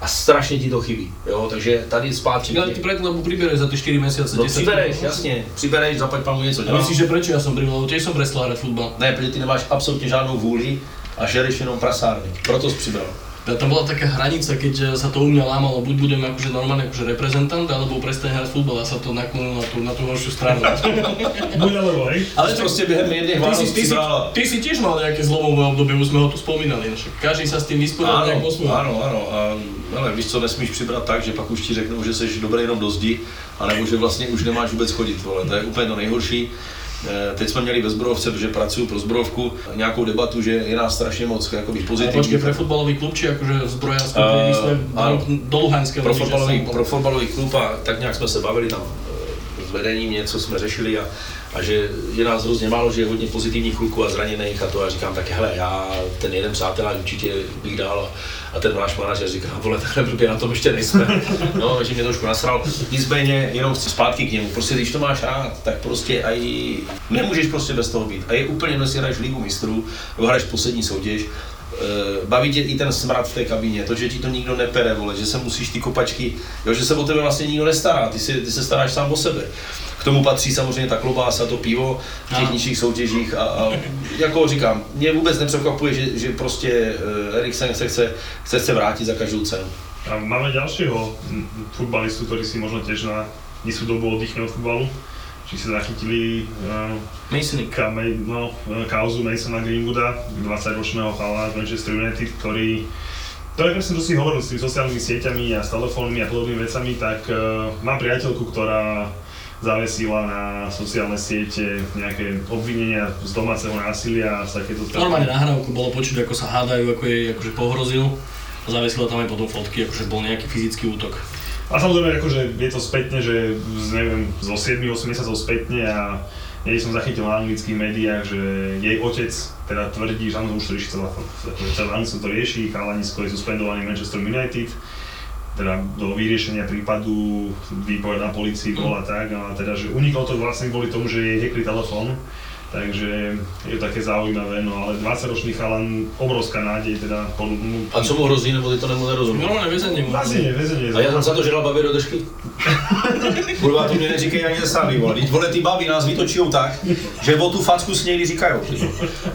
a strašně ti to chybí, jo, takže tady zpátky. Ale ty preto, lebo pribereš za ty 4 mesiace, no, přibereš, jasně, přibereš, zaplať pamu něco dělám. A myslíš, že proč já jsem pribral, tiež jsem prestal hrať futbal. Ne, protože ty nemáš absolutně žádnou vůli a žereš jenom prasárny, proto jsi přibral. Tam bola taká hranica, keď sa to u mňa lámalo, buď budem akože normálne akože reprezentant, alebo prestane hrať futbal a sa to naklonulo na tú, na tú horšiu stranu. Buď alebo, hej? Ale to proste behem jedných ty, si, ty, si, ty si tiež mal nejaké zlomové obdobie, už sme ho tu spomínali, každý sa s tým vysporiadal nejak Áno, áno, a, ale víš co, nesmíš přibrat tak, že pak už ti řeknou, že jsi dobrý jenom do zdi, anebo že vlastně už nemáš vůbec chodit, vole, to je úplně to nejhorší. Eh, teď jsme měli ve zbrojovce, protože pracuju pro zbrojovku, nějakou debatu, že je nás strašně moc jakoby, pozitivní. Počkej, pro fotbalový klub, či jakože zbrojářský uh, eh, jsme ano, do Luhanské pro fotbalový, pro fotbalový klub a tak nějak jsme se bavili tam eh, s vedením, něco jsme řešili a a že je nás hrozně málo, že je hodně pozitivních kluků a zraněných a to a říkám tak hele, já ten jeden přátel určitě bych dal a, a ten váš manažer říká, vole, takhle blbě na tom ještě nejsme, no, že mě trošku nasral, nicméně jenom chci zpátky k němu, prostě když to máš rád, tak prostě aj nemůžeš prostě bez toho být. A je úplně jedno, jestli hraješ ligu mistrů, nebo hraješ poslední soutěž, baví tě i ten smrad v té kabině, to, že ti to nikdo nepere, vole, že se musíš ty kopačky, jo, že se o tebe vlastně nikdo nestará, ty, si, ty se staráš sám o sebe. K tomu patří samozřejmě ta klobása, to pivo v těch nižších soutěžích a, a jako říkám, mě vůbec nepřekvapuje, že, že prostě uh, Eriksen se chce, chce se vrátit za každou cenu. A máme dalšího futbalistu, který si možno těž na nižšiu dobu oddychne od futbalu či si zachytili uh, Masony. Ka, no, eh, kauzu Masona Greenwooda, 20-ročného chala z Manchester United, ktorý to je presne, čo si hovoril s tými sociálnymi sieťami a s telefónmi a podobnými vecami, tak uh, mám priateľku, ktorá zavesila na sociálne siete nejaké obvinenia z domáceho násilia a takéto... Normálne nahrávku bolo počuť, ako sa hádajú, ako jej akože pohrozil. Zavesila tam aj potom fotky, akože bol nejaký fyzický útok. A samozrejme, akože je to spätne, že neviem, zo 7-8 mesiacov spätne a jej som zachytil na anglických médiách, že jej otec teda tvrdí, že áno, už to rieši celá, celá to rieši, chalanisko je suspendovaný Manchester United, teda do vyriešenia prípadu výpoveď na policii bola tak, a teda, že uniklo to vlastne kvôli tomu, že jej hackli telefón, Takže je to také zaujímavé, no ale 20-ročný chalan, obrovská nádej teda. Po, a co mu hrozí, nebo ty to nemu nerozumíš? Normálne väzenie mu. Väzenie, väzenie. A já za to, že dal babě do držky? Kurva, to mě neříkej ani sami, vole. Teď vole, ty baby nás vytočí tak, že o tu facku si někdy říkají.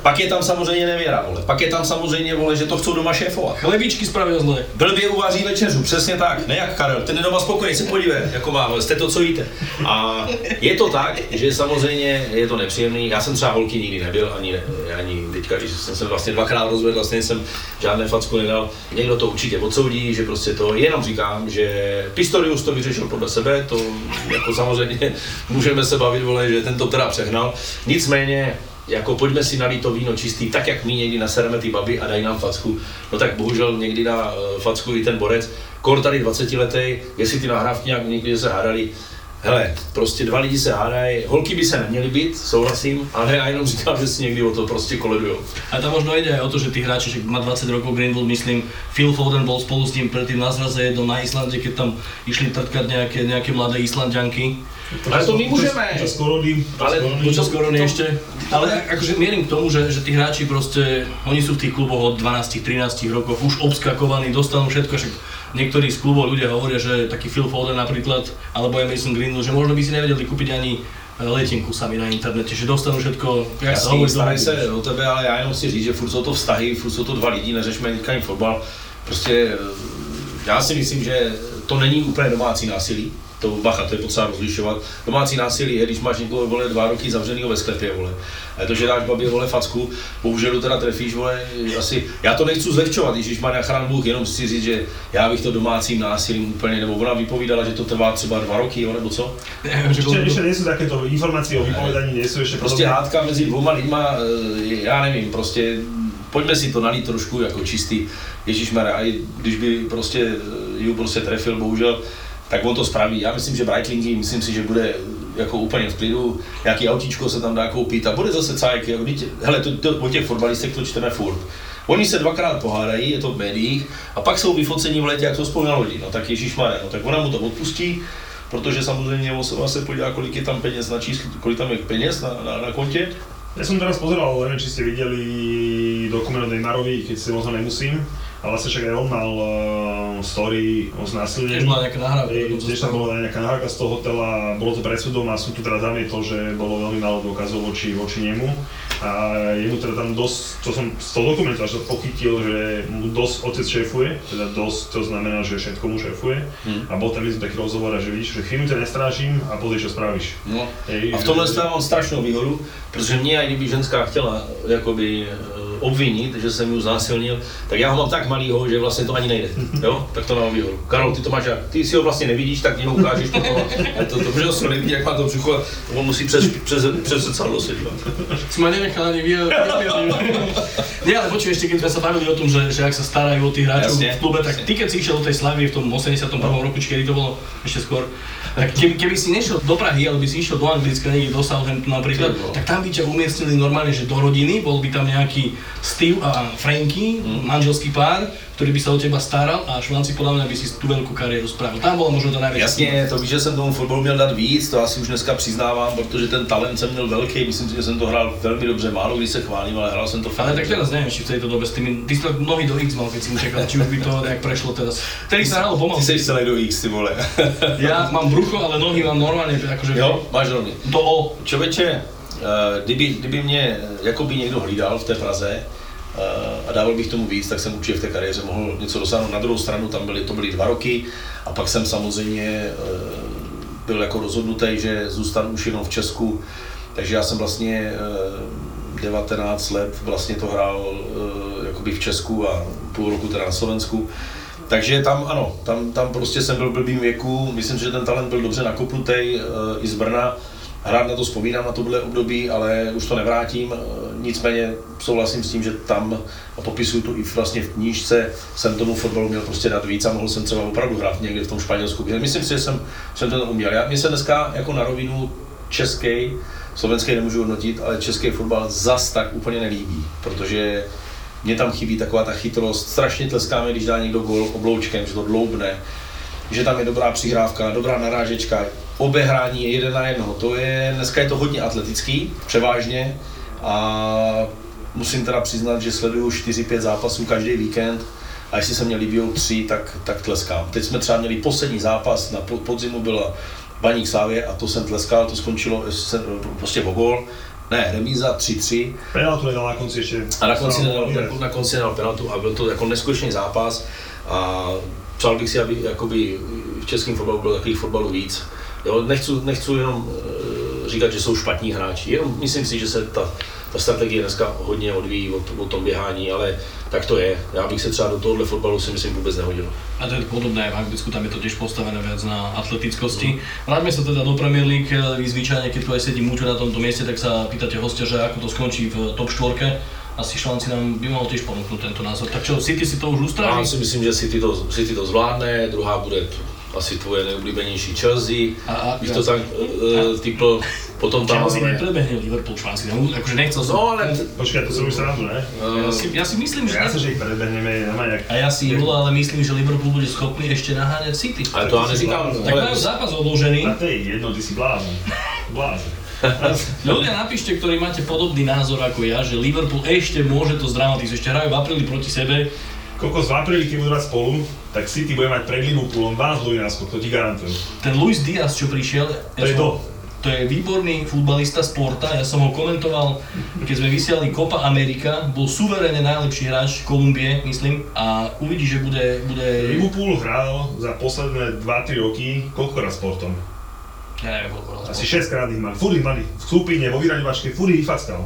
Pak je tam samozřejmě nevěra, vole. Pak je tam samozřejmě, vole, že to chcou doma šéfovat. Chlebičky spravil zle. Blbě uvaří večeřu, přesně tak. Ne jak Karel, ten je doma spokojený, se podívej, jako má, jste to, co jíte. A je to tak, že samozřejmě je to nepříjemný. Já jsem třeba holky nikdy nebyl, ani, ani teďka, když jsem se vlastně dvakrát rozvedl, vlastně jsem žádné facku nedal. Někdo to určitě odsoudí, že prostě to, jenom říkám, že Pistorius to vyřešil podle sebe, to jako samozřejmě můžeme se bavit, vole, že ten to teda přehnal. Nicméně, jako pojďme si nalít to víno čistý, tak jak my někdy nasereme ty baby a dají nám facku, no tak bohužel někdy dá eh, facku i ten borec. Kor tady 20 letý, jestli ty nahrávky nějak někdy se hádali, Hele, prostě dva lidi se hádají, holky by se neměly být, souhlasím, ale já jenom říkám, že si někdy o to prostě koledujou. A tam možno ide o to, že tí hráči, že má 20 rokov Greenwood, myslím, Phil Foden bol spolu s ním predtým na zraze jedno na Islande, keď tam išli trtkať nejaké, nejaké mladé Islandianky. Ale to my môžeme. To skoro ale to skoro ešte. Ale akože mierim k tomu, že, že tí hráči proste, oni sú v tých kluboch od 12-13 rokov už obskakovaní, dostanú všetko, však niektorí z klubov ľudia hovoria, že taký Phil Foden napríklad, alebo Mason Greenwood, že možno by si nevedeli kúpiť ani e, letinku sami na internete, že dostanú všetko, hovorí, starají se o tebe, ale já jenom chci říct, že furt jsou to vztahy, furt jsou to dva lidi, neřešme teďka ani fotbal. Prostě e, já si myslím, že to není úplně domácí násilí, to bacha, to je potřeba rozlišovat. Domácí násilí je, když máš někoho vole dva roky zavřenýho ve sklepě, vole. A to, že dáš babě vole facku, bohužel teda trefíš, vole, asi, já to nechci zlehčovat, když má chrán Bůh, jenom chci říct, že já bych to domácím násilím úplně, nebo ona vypovídala, že to trvá třeba dva roky, jo, nebo co? Ještě, ještě nejsou takéto informace o vypovědání, nejsou ještě Prostě hádka mezi dvoma lidma, eh, já nevím, prostě pojďme si to nalít trošku jako čistý, Ježíš a když by prostě eh, ju prostě trefil, bohužel, tak on to spraví. Já myslím, že Breitlingy, myslím si, že bude jako úplně v klidu, jaký autíčko se tam dá koupit a bude zase cajk, jako, hele, to, to, o těch fotbalistech to čteme furt. Oni se dvakrát pohádají, je to v médiích, a pak jsou vyfocení v létě, jak to spolu na lodi. No tak Ježíš má, no tak ona mu to odpustí, protože samozřejmě osoba se podívá, kolik je tam peněz na číslu, kolik tam je peněz na, na, na kontě. Ja som teraz pozeral, neviem, či ste videli dokument o Neymarovi, keď si možno nemusím, ale vlastne však aj on mal uh, story o znásilnení. Tiež bola nejaká nahrávka. Tiež tam bola nejaká nahrávka z toho hotela, bolo to pred súdom a súd tu teda zamietol, že bolo veľmi málo dôkazov voči, voči nemu. A jemu teda tam dosť, čo som z toho dokumentu až pochytil, že mu dosť otec šéfuje, teda dosť, to znamená, že všetko mu šéfuje. Hmm. A bol tam myslím taký rozhovor, že vidíš, že chvíľu ťa nestrážim a pozri, čo spravíš. No. Ej, a v tomhle že... mám strašnou výhodu, Protože mě, i kdyby ženská chtěla jakoby eh, obvinit, že jsem ju znásilnil, tak já ho mám tak malýho, že vlastně to ani nejde. Jo? Tak to mám výhodu. Karol, ty to máš jak? Ty si ho vlastně nevidíš, tak mě ho ukážeš potom. A to, to, protože ho nevidí, jak má to břicho, on musí přes, přes, přes zrcadlo se dívat. Si ma nenechal ani vy... Nie, ale počuj, ešte keď sme sa bavili o tom, že, že ak sa starajú o tých hráčov Jasne, v klube, tak ty keď si išiel do tej Slavy v tom 81. roku, či kedy to bolo ešte skôr, tak keby, keby si nešiel do Prahy, ale by si išiel do Anglicka, niekde do Southamptonu napríklad, Ty tak tam by ťa umiestnili normálne, že do rodiny, bol by tam nejaký Steve a Franky, manželský pár, ktorý by sa o teba staral a Švanci podľa mňa by si tú veľkú kariéru spravil. Tam bola možno to najväčšie. Jasně, to víš, že jsem tomu fotbalu měl dát víc, to asi už dneska přiznávám, protože ten talent jsem měl velký, myslím si, že jsem to hrál velmi dobře, málo když se chválím, ale hrál jsem to Ale fakt. tak teraz neviem, či v tejto dobe s tými, ty si to nohy do X mal, keď si mu čakal, či už by to nejak prešlo teraz. Vtedy sa hralo pomalu. Ty jsi celý do X, ty vole. Ja mám brucho, ale nohy mám normálne, akože jo, máš rovně. to O. Člověče, eh, kdyby, kdyby mě jakoby někdo hlídal v té Praze eh, a dával bych tomu víc, tak jsem určitě v té kariéře mohl něco dosáhnout. Na druhou stranu tam byly, to byly dva roky a pak jsem samozřejmě eh, byl jako rozhodnutý, že zůstanu už jenom v Česku, takže já jsem vlastně eh, 19 let vlastně to hrál eh, jakoby v Česku a půl roku teda na Slovensku. Takže tam ano, tam, tam prostě jsem byl v blbým věku, myslím, že ten talent byl dobře nakopnutý eh, i z Brna. Hrát na to vzpomínám, na tohle období, ale už to nevrátím. Eh, Nicméně souhlasím s tím, že tam, a popisuju to i vlastně v knížce, jsem tomu fotbalu měl prostě dát víc a mohl jsem třeba opravdu hrát někde v tom Španělsku. Myslím si, že jsem, jsem to uměl. Já, mně se dneska jako na rovinu český, slovenský nemůžu hodnotit, ale český fotbal zas tak úplně nelíbí, protože mně tam chybí taková ta chytrost, strašně tleskáme, když dá někdo gol obloučkem, že to dloubne, že tam je dobrá přihrávka, dobrá narážečka, obehrání je jeden na jednoho, to je, dneska je to hodně atletický, převážně a musím teda přiznat, že sleduju 4-5 zápasů každý víkend a jestli se mě líbí tři, tak, tak tleskám. Teď jsme třeba měli poslední zápas, na po- podzimu byla Baník Sávě a to jsem tleskal, to skončilo se- prostě o gol. Ne, remíza 3-3 Penaltu nedal na konci ještě. a na konci, nedal, je. na konci nedal penaltu a byl to jako neskutečný zápas a přál bych si, aby jakoby v českém fotbalu bylo takových fotbalů víc. Jo, nechci, nechci jenom eh, říkat, že jsou špatní hráči, jenom myslím si, že se ta, ta strategie dneska hodně odvíjí od, od tom běhání, ale tak to je. Já bych se třeba do tohohle fotbalu si myslím vůbec nehodil. A to je podobné v Anglicku, tam je to tiež postavené viac na atletickosti. Vráťme sa teda do Premier League, vy zvyčajne, keď tu aj sedí na tomto mieste, tak sa pýtate hostia, že ako to skončí v top 4. Asi Švanci nám by mohol tiež ponúknuť tento názor. Tak čo, City si to už Já ustráví? si myslím, že City to, City to zvládne, druhá bude asi tvoje nejoblíbenější Chelsea, A- a- bych to tak uh, typl, potom tam Chelsea máme- neprebehne Liverpool Švanci, ne? akože nechcel som. No ale Počkaj, to som už srandu, ne? Ja si, ja si myslím, že... Ja sa, že ich predbehneme, nemá nejak... A ja si Jula, ale myslím, že Liverpool bude schopný ešte naháňať City. Ale to já neříkám, Tak majú zápas odložený. A to je jedno, ty si blázon. Blázon. Ľudia, napíšte, ktorí máte podobný názor ako ja, že Liverpool ešte môže to zdramatizovať. Ešte hrajú v apríli proti sebe. Kokos v apríli, keď budú spolu, tak City bude mať pred Liverpoolom 12 bodový náskok, to ti garantujem. Ten Luis Diaz, čo prišiel, To je to. to je výborný futbalista Sporta, ja som ho komentoval, keď sme vysielali Copa America, bol suverénne najlepší hráč Kolumbie, myslím, a uvidí, že bude, bude Liverpool hral za posledné 2-3 roky koľko raz sportom? ja neviem, koľko raz. Asi 6 krát ich mali. Furt ich mali. V skupine, vo vyraňovačke, furt ich fackal.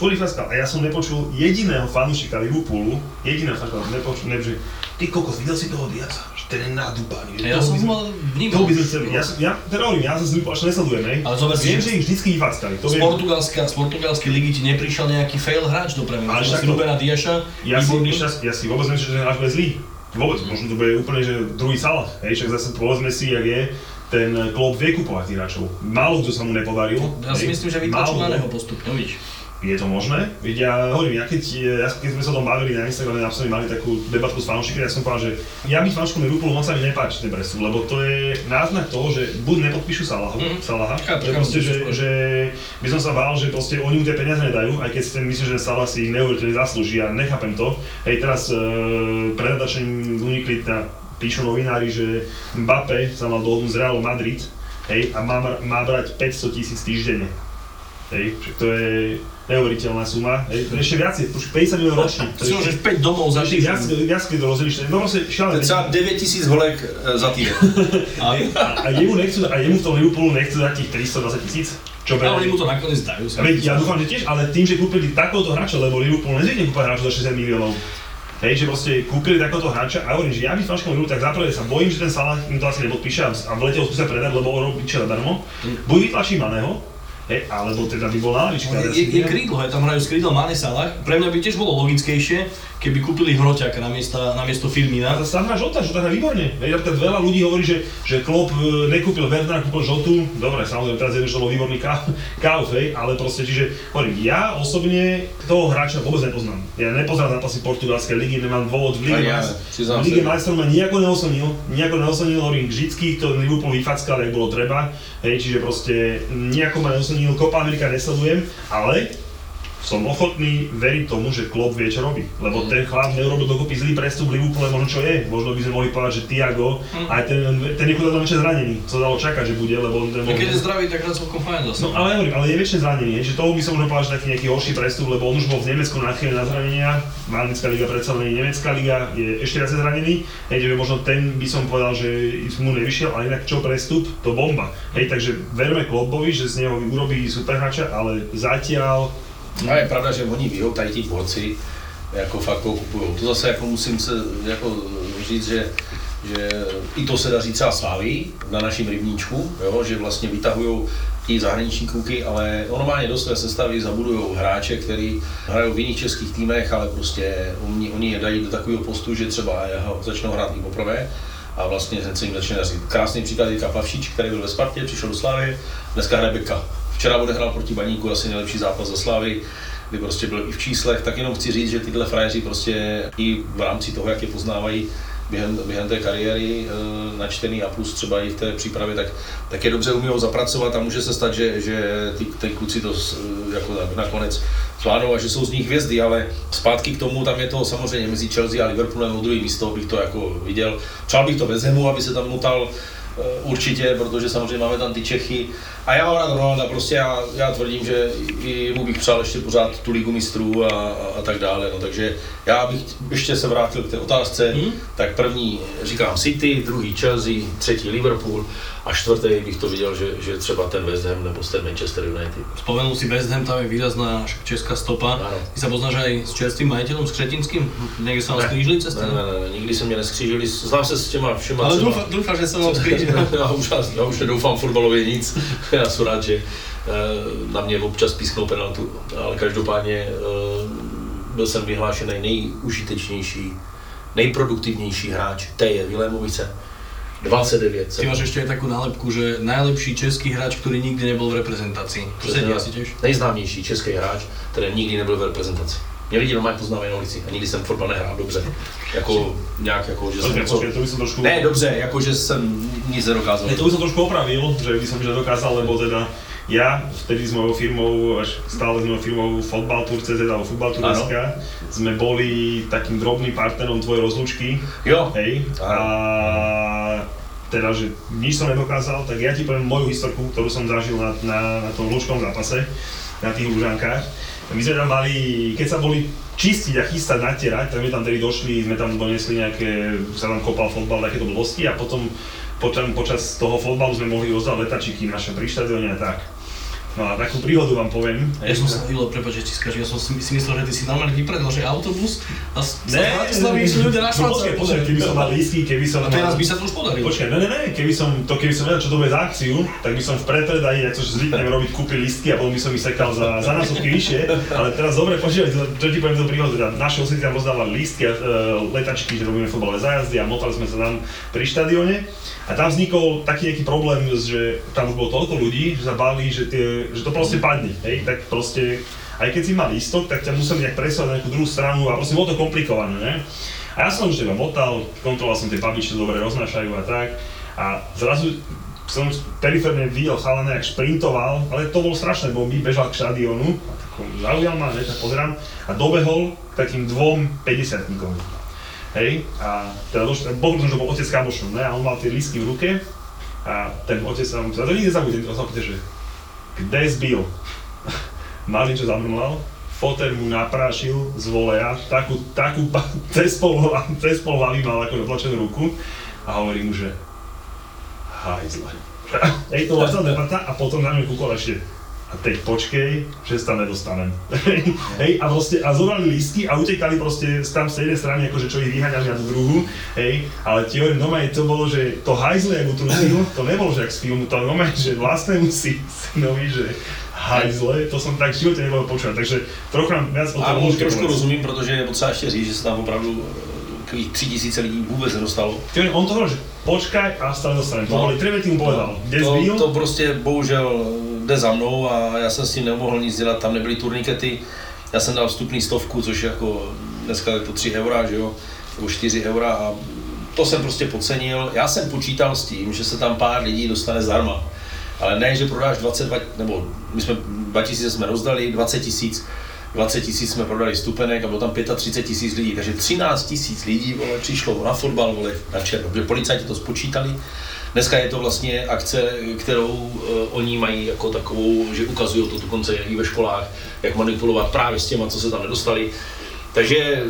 Ich fackal. A ja som nepočul jediného fanúšika Liverpoolu, jediného fanúšika, nepočul, ne, že ty kokos, videl si toho Diaza? Že ten je nadúpaný. že Ja toho som by ho vnímal. To by sme chceli. Ja, ja teda hovorím, ja sa z Liverpoolu až nesledujem, hej. Ale zober si, Viem, že- ich vždycky vyfackali. To Z. Portugalska, z portugalskej ligy ti neprišiel nejaký fail hráč do Premier Ale League. však Si to- Rubena Diaša, Ja si, ja, ja si vôbec nemyslím, že ten hráč bude zlý. Vôbec, možno to bude úplne, že druhý Salah. Hej, však zase povedzme si, jak je, ten klub vie kupovať hráčov. Málo kto sa mu nepodaril. Ja si myslím, že vytlačil na neho postupne, uvidíš. Je to možné? Veď ja hovorím, ja keď, ja, keď sme sa o tom bavili na Instagrame, napríklad mali takú debatku s fanúšikmi, ja som povedal, že ja byť fanúšikom Liverpoolu moc sa mi nepáči ten presun, lebo to je náznak toho, že buď nepodpíšu Salaha, Mhm. Salaha Chápem, že, chápem, proste, že, že, by som sa bál, že proste oni mu tie peniaze nedajú, aj keď si ten myslím, že Salah si ich neuveriteľne zaslúži, ja nechápem to. Hej, teraz e, predadačne unikli na píšu novinári, že Mbappé sa mal dohodnúť z Realu Madrid, hej, a má, má brať 500 tisíc týždenne. Hej, to je neuveriteľná suma. Hej, to je ešte viacej, už 50 miliónov ročne. To Si je môžeš 5 domov za ešte viac, týždeň. viac keď to rozdelíš, to je no proste to šialené. je třeba 9000 holek eh, za týden. A, a, jemu nechcú, a jemu v tom Liverpoolu nechcú dať tých 320 tisíc? Čo pre... Ale mu to nakoniec dajú. Veď, ja dúfam, že tiež, ale tým, že kúpili takéhoto hráča, lebo Liverpool nezvykne kúpať hráča za 60 miliónov. Hej, že proste kúpili takéhoto hráča a hovorím, že ja by fanškom Liverpoolu, tak zaprvé sa bojím, že ten Salah im to asi nepodpíše a a v lete ho skúsia predať, lebo on robí čo zadarmo. Buď vytlačí Maného, hej, alebo teda by bol ale ja Je, je neviem. krídlo, je tam hrajú z krídla Mane Salah. Pre mňa by tiež bolo logickejšie, keby kúpili Hroťaka na miesto, na miesto A Firmina. má Žota, Žota hrá výborne. Veď napríklad veľa ľudí hovorí, že, že Klopp e, nekúpil Wernera, kúpil Žotu. Dobre, samozrejme, teraz je, že to bol výborný kauf, hej, ale proste, čiže hovorím, ja osobne toho hráča vôbec nepoznám. Ja nepoznám zápasy portugalskej ligy, nemám dôvod v Lige, ja, v Lige majstrov ma nejako neoslnil, nejako neoslnil, hovorím, vždycky to Liverpool vyfackal, jak bolo treba, hej, čiže proste nejako ma neoslnil, Copa America nesledujem, ale som ochotný veriť tomu, že Klopp vie, čo robí. Lebo ten chlap neurobil dokopy zlý prestup v Liverpoole, možno čo je. Možno by sme mohli povedať, že Tiago, aj ten, ten je chudák väčšie zranený, co dalo čakať, že bude, lebo on ten A keď je zdravý, tak hrá celkom fajn zase. No ale hovorím, ale je väčšie zranenie, že toho by som možno povedal, že taký nejaký horší prestup, lebo on už bol v Nemecku nachylený na zranenia, Anglická liga predsa len nemecká liga, je ešte viac zranený, hej, že možno ten by som povedal, že mu nevyšiel, ale inak čo prestup, to bomba. Hej, takže verme Kloppovi, že z neho urobí superhráča, ale zatiaľ A je pravda, že oni vyhou tady ti borci, jako fakt kupují. To zase jako musím se jako říct, že, že i to se daří třeba Sláví na našem rybníčku, jo, že vlastně vytahují ti zahraniční kluky, ale normálně do své sestavy zabudují hráče, který hrajou v jiných českých týmech, ale prostě oni, oni je dají do takového postu, že třeba začnou hrát i poprvé a vlastně se jim začne dařit. Krásný příklad je Kapavšič, který byl ve Spartě, přišel do Slávy, dneska hraje beka. Včera odehrál proti Baníku asi nejlepší zápas za Slávy, kdy prostě byl i v číslech, tak jenom chci říct, že tyhle frajeři prostě i v rámci toho, jak je poznávají během, během té kariéry e, načtený a plus třeba i v té přípravě, tak, tak je dobře umí zapracovat a může se stát, že, že ty, ty kluci to s- jako nakonec zvládnou a že jsou z nich hvězdy, ale zpátky k tomu, tam je to samozřejmě mezi Chelsea a Liverpoolem o druhé místo, bych to jako viděl. Přál bych to Hamu, aby se tam motal Eh, určitě, protože samozřejmě máme tam ty Čechy. A já mám rád Ronalda, prostě já, já tvrdím, že i mu bych přál ještě pořád tu ligu mistrů a, a, tak dále. No, takže já bych ještě se vrátil k té otázce. Mhm. Tak první říkám City, druhý Chelsea, třetí Liverpool a čtvrtý bych to viděl, že, že třeba ten West Ham nebo ten Manchester United. Spomenul si West Ham, tam je výrazná česká stopa. Áno. Ty sa poznáš aj s čerstvým majiteľom, s Kretinským? Niekde sa vám skrížili cesty? Ne, ne, ne, nikdy se mě neskřížili, znám se s těma všema. Ale dúfa, dúfa, že sa vám skrížili. já, už, já už nedoufám fotbalově nic, já jsem rád, že eh, na mě občas písknou penaltu, ale každopádně eh, byl jsem vyhlášený nejužitečnější, nejproduktivnější hráč TJ Vilémovice, 29. Ty máš ešte aj takú nálepku, že najlepší český hráč, ktorý nikdy nebol v reprezentácii. To sedí asi tiež. Nejznámější český hráč, který nikdy nebyl v reprezentaci. Mě lidi normálně poznávají na ulici a nikdy jsem fotbal nehrál dobře. Jako nějak jako, že jsem počkej, to by som trošku... Ne, dobře, jako že jsem nic nedokázal. Ne, to by som trošku opravil, že by som nedokázal, lebo teda ja vtedy s mojou firmou, až stále s mojou firmou Fotbaltur.cz alebo Futbaltur.sk sme boli takým drobným partnerom tvojej rozlúčky, Jo, hej, a teda, že nič som nedokázal, tak ja ti poviem moju historku, ktorú som zažil na, na, na tom lúčkovom zápase, na tých lúžankách. My sme tam mali, keď sa boli čistiť a chystať, natierať, tak my tam tedy došli, sme tam donesli nejaké, sa tam kopal fotbal, takéto blbosti a potom počas, počas toho fotbalu sme mohli rozdať letačiky naše pri štadióne a tak. No a takú príhodu vám poviem. Ja som sa, Ilo, prepáč, že ti skážem, ja som si, si myslel, že ty si normálne vypredal, že autobus a s- sa z Bratislavy išli ľudia na no, Švajcar. počkaj, počkaj, keby som mal lístky, keby som A teraz by sa to už podarilo. Počkaj, ne, ne, ne, keby som, to keby som vedel, čo to bude za akciu, tak by som v predpredaji, jak to zvyknem robiť, kúpil listky a potom by som ich sekal za, za násobky vyššie, ale teraz dobre, počúvaj, to, čo ti poviem to príhodu, teda naši osvety tam rozdávali lístky a e, letačky, že robíme futbalové zájazdy a motali sme sa tam pri štadióne a tam vznikol taký nejaký problém, že tam už bolo toľko ľudí, že sa báli, že, tie, že to proste padne, hej, tak proste aj keď si mal lístok, tak ťa museli nejak presovať na nejakú druhú stranu a proste bolo to komplikované, ne? A ja som už teda motal, kontroloval som tie pabiče, dobre roznášajú a tak. A zrazu som periférne videl chalana, jak šprintoval, ale to bolo strašné, bo my bežal k štadiónu, a tak zaujal ma, ne, tak pozerám, a dobehol k takým dvom 50 Hej, a teda došlo, bol to bol otec kamošom, ne, a on mal tie lístky v ruke, a ten otec sa mu, to nikdy nezabudnem, to sa že kde zbil? Malý čo zamrmlal, foter mu naprášil z voleja, takú, takú, cez pol, cez pol hlavy mal ako dotlačenú ruku a hovorí mu, že hajzle. Hej, to celá debata a potom na mňa kúkol ešte a teď počkej, že sa tam nedostanem. hej, a proste, a zobrali lístky a utekali proste tam z jednej strany, akože čo ich vyhaňali na tú druhú, hej, ale ti hovorím, normálne to bolo, že to hajzle, ako trusil, to nebolo, že jak z filmu, to normálne, že vlastnému si, synovi, že hajzle, to som tak v živote nebol počúvať, takže trochu nám viac o tom A trošku rozumím, protože je potřeba ještě říct, že se tam opravdu eh, takových tři tisíce lidí vůbec nedostalo. Ty on to hovoril, že počkaj a stále dostanem. To No. boli tri vety mu povedal. Kde to, to prostě bohužel jde za mnou a já jsem s tím nemohl nic dělat, tam nebyly turnikety, já jsem dal vstupný stovku, což jako dneska je to 3 eura, že jo, nebo 4 eura a to jsem prostě podcenil. Já jsem počítal s tím, že se tam pár lidí dostane zdarma. Ale ne, že prodáš 22, nebo my jsme 2000 jsme rozdali, 20 tisíc, 20 tisíc jsme prodali stupenek a bylo tam 35 tisíc lidí, takže 13 tisíc lidí vole, přišlo na fotbal, vole, na černo, policajti to spočítali. Dneska je to vlastně akce, kterou uh, oni mají jako takovou, že ukazují to dokonce i ve školách, jak manipulovat právě s těma, co se tam nedostali. Takže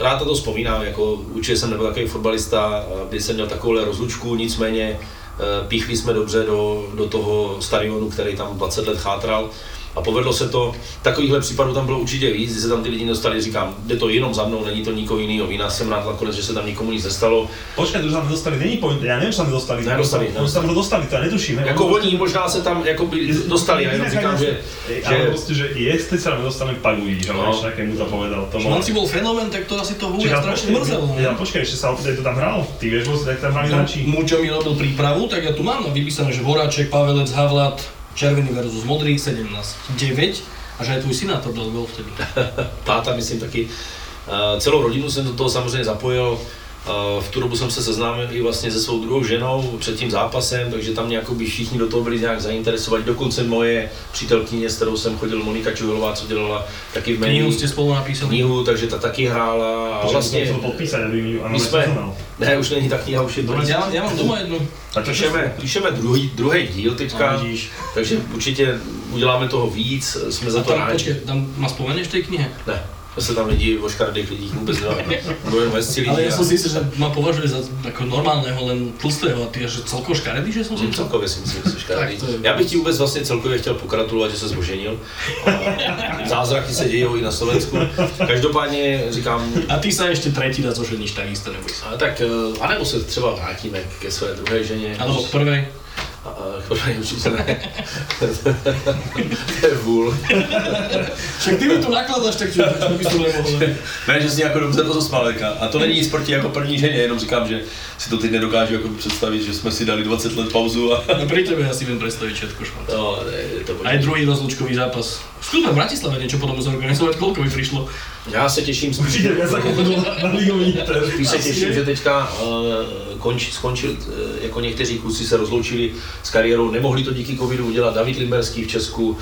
rád to vzpomínám, jako určitě jsem nebyl takový fotbalista, kdy jsem měl takovouhle rozlučku, nicméně eh, píchli jsme dobře do, do toho stadionu, který tam 20 let chátral a povedlo se to. Takovýchhle případů tam bylo určitě víc, kdy se tam ty lidi dostali, říkám, jde to jenom za mnou, není to nikoho jiného vína, jsem rád nakonec, že se tam nikomu nic nestalo. Počkaj, to, že tam nedostali, není point, ja neviem, že tam nedostali. Nedostali, sa tam dostali, to ja netuším. hej. Jako oni možná se tam jako by dostali, já jenom říkám, že, Ale že proste, že jestli sa nedostane, pak uvidíš, ale No. také mu to povedal. To On si bol fenomén, tak to asi to strašne počkaj, mrzelo. Počkaj, ešte sa opýtaj, to tam hral. Ty si tak tam hrali hráči. Múčo mi robil prípravu, tak ja tu mám vypísané, že Voráček, Pavelec, Havlat, Červený versus Modrý, 17, 9 a že aj tvoj synátor dal gol vtedy. táta, myslím taky. Eh, Celou rodinu jsem do toho samozřejmě zapojil. V tu dobu jsem se seznámil i vlastně se svou druhou ženou před tím zápasem, takže tam jakoby všichni do toho byli nějak zainteresovaní. Dokonce moje přítelkyně, s kterou jsem chodil, Monika Čuhelová, co dělala taky v Knihu médiích. ste spolu napísali. Knihu, takže ta taky hrála a vlastně podpísať, aby mi my jsme, ne, už není ta kniha, už je to. ja, ja mám doma jednu. Tak to Píšeme, píšeme druhý, druhý díl teďka, takže určitě uděláme toho víc, jsme za to tam, rádi. počkej, tam ma spomeneš v tej knihe? Ne, to se tam lidi o škaredých lidích vůbec nebaví. Vesci lidi. Ale ja a- som si myslel, že ma považuje za ako normálneho, len tlstého a ty že celkovo škaredý, že som si Hm, celkově si myslím, že jsi škaredý. Tak Já bych ti vůbec vlastně celkově chtěl pogratulovat, že se zboženil. Zázraky se dějí i na Slovensku. Každopádně říkám, A ty sa ešte tretí raz oženíš, takisto neboj sa. a tak, anebo se třeba vrátíme ke své druhé ženě. Alebo k prvej. A, a, první určitě ne. to je vůl. Však ty mi tu nakladaš, tak čo by nemohol. Ne, že si jako dobře to zaspáleka. A to není nic proti jako první ženě, jenom říkám, že si to teď nedokážu jako představit, že jsme si dali 20 let pauzu a... No pri tebe ja si viem predstaviť všetko šmát. No, ne, to Aj druhý rozlučkový zápas. Skúsme v Bratislave niečo potom zorganizovať, koľko by prišlo. Já se těším spíš. Určite viac ako to na ligový. Spíš se těším, že teďka uh, konč, skončil, uh, jako někteří kluci se rozloučili s kariérou, nemohli to díky covidu udělat. David Limberský v Česku,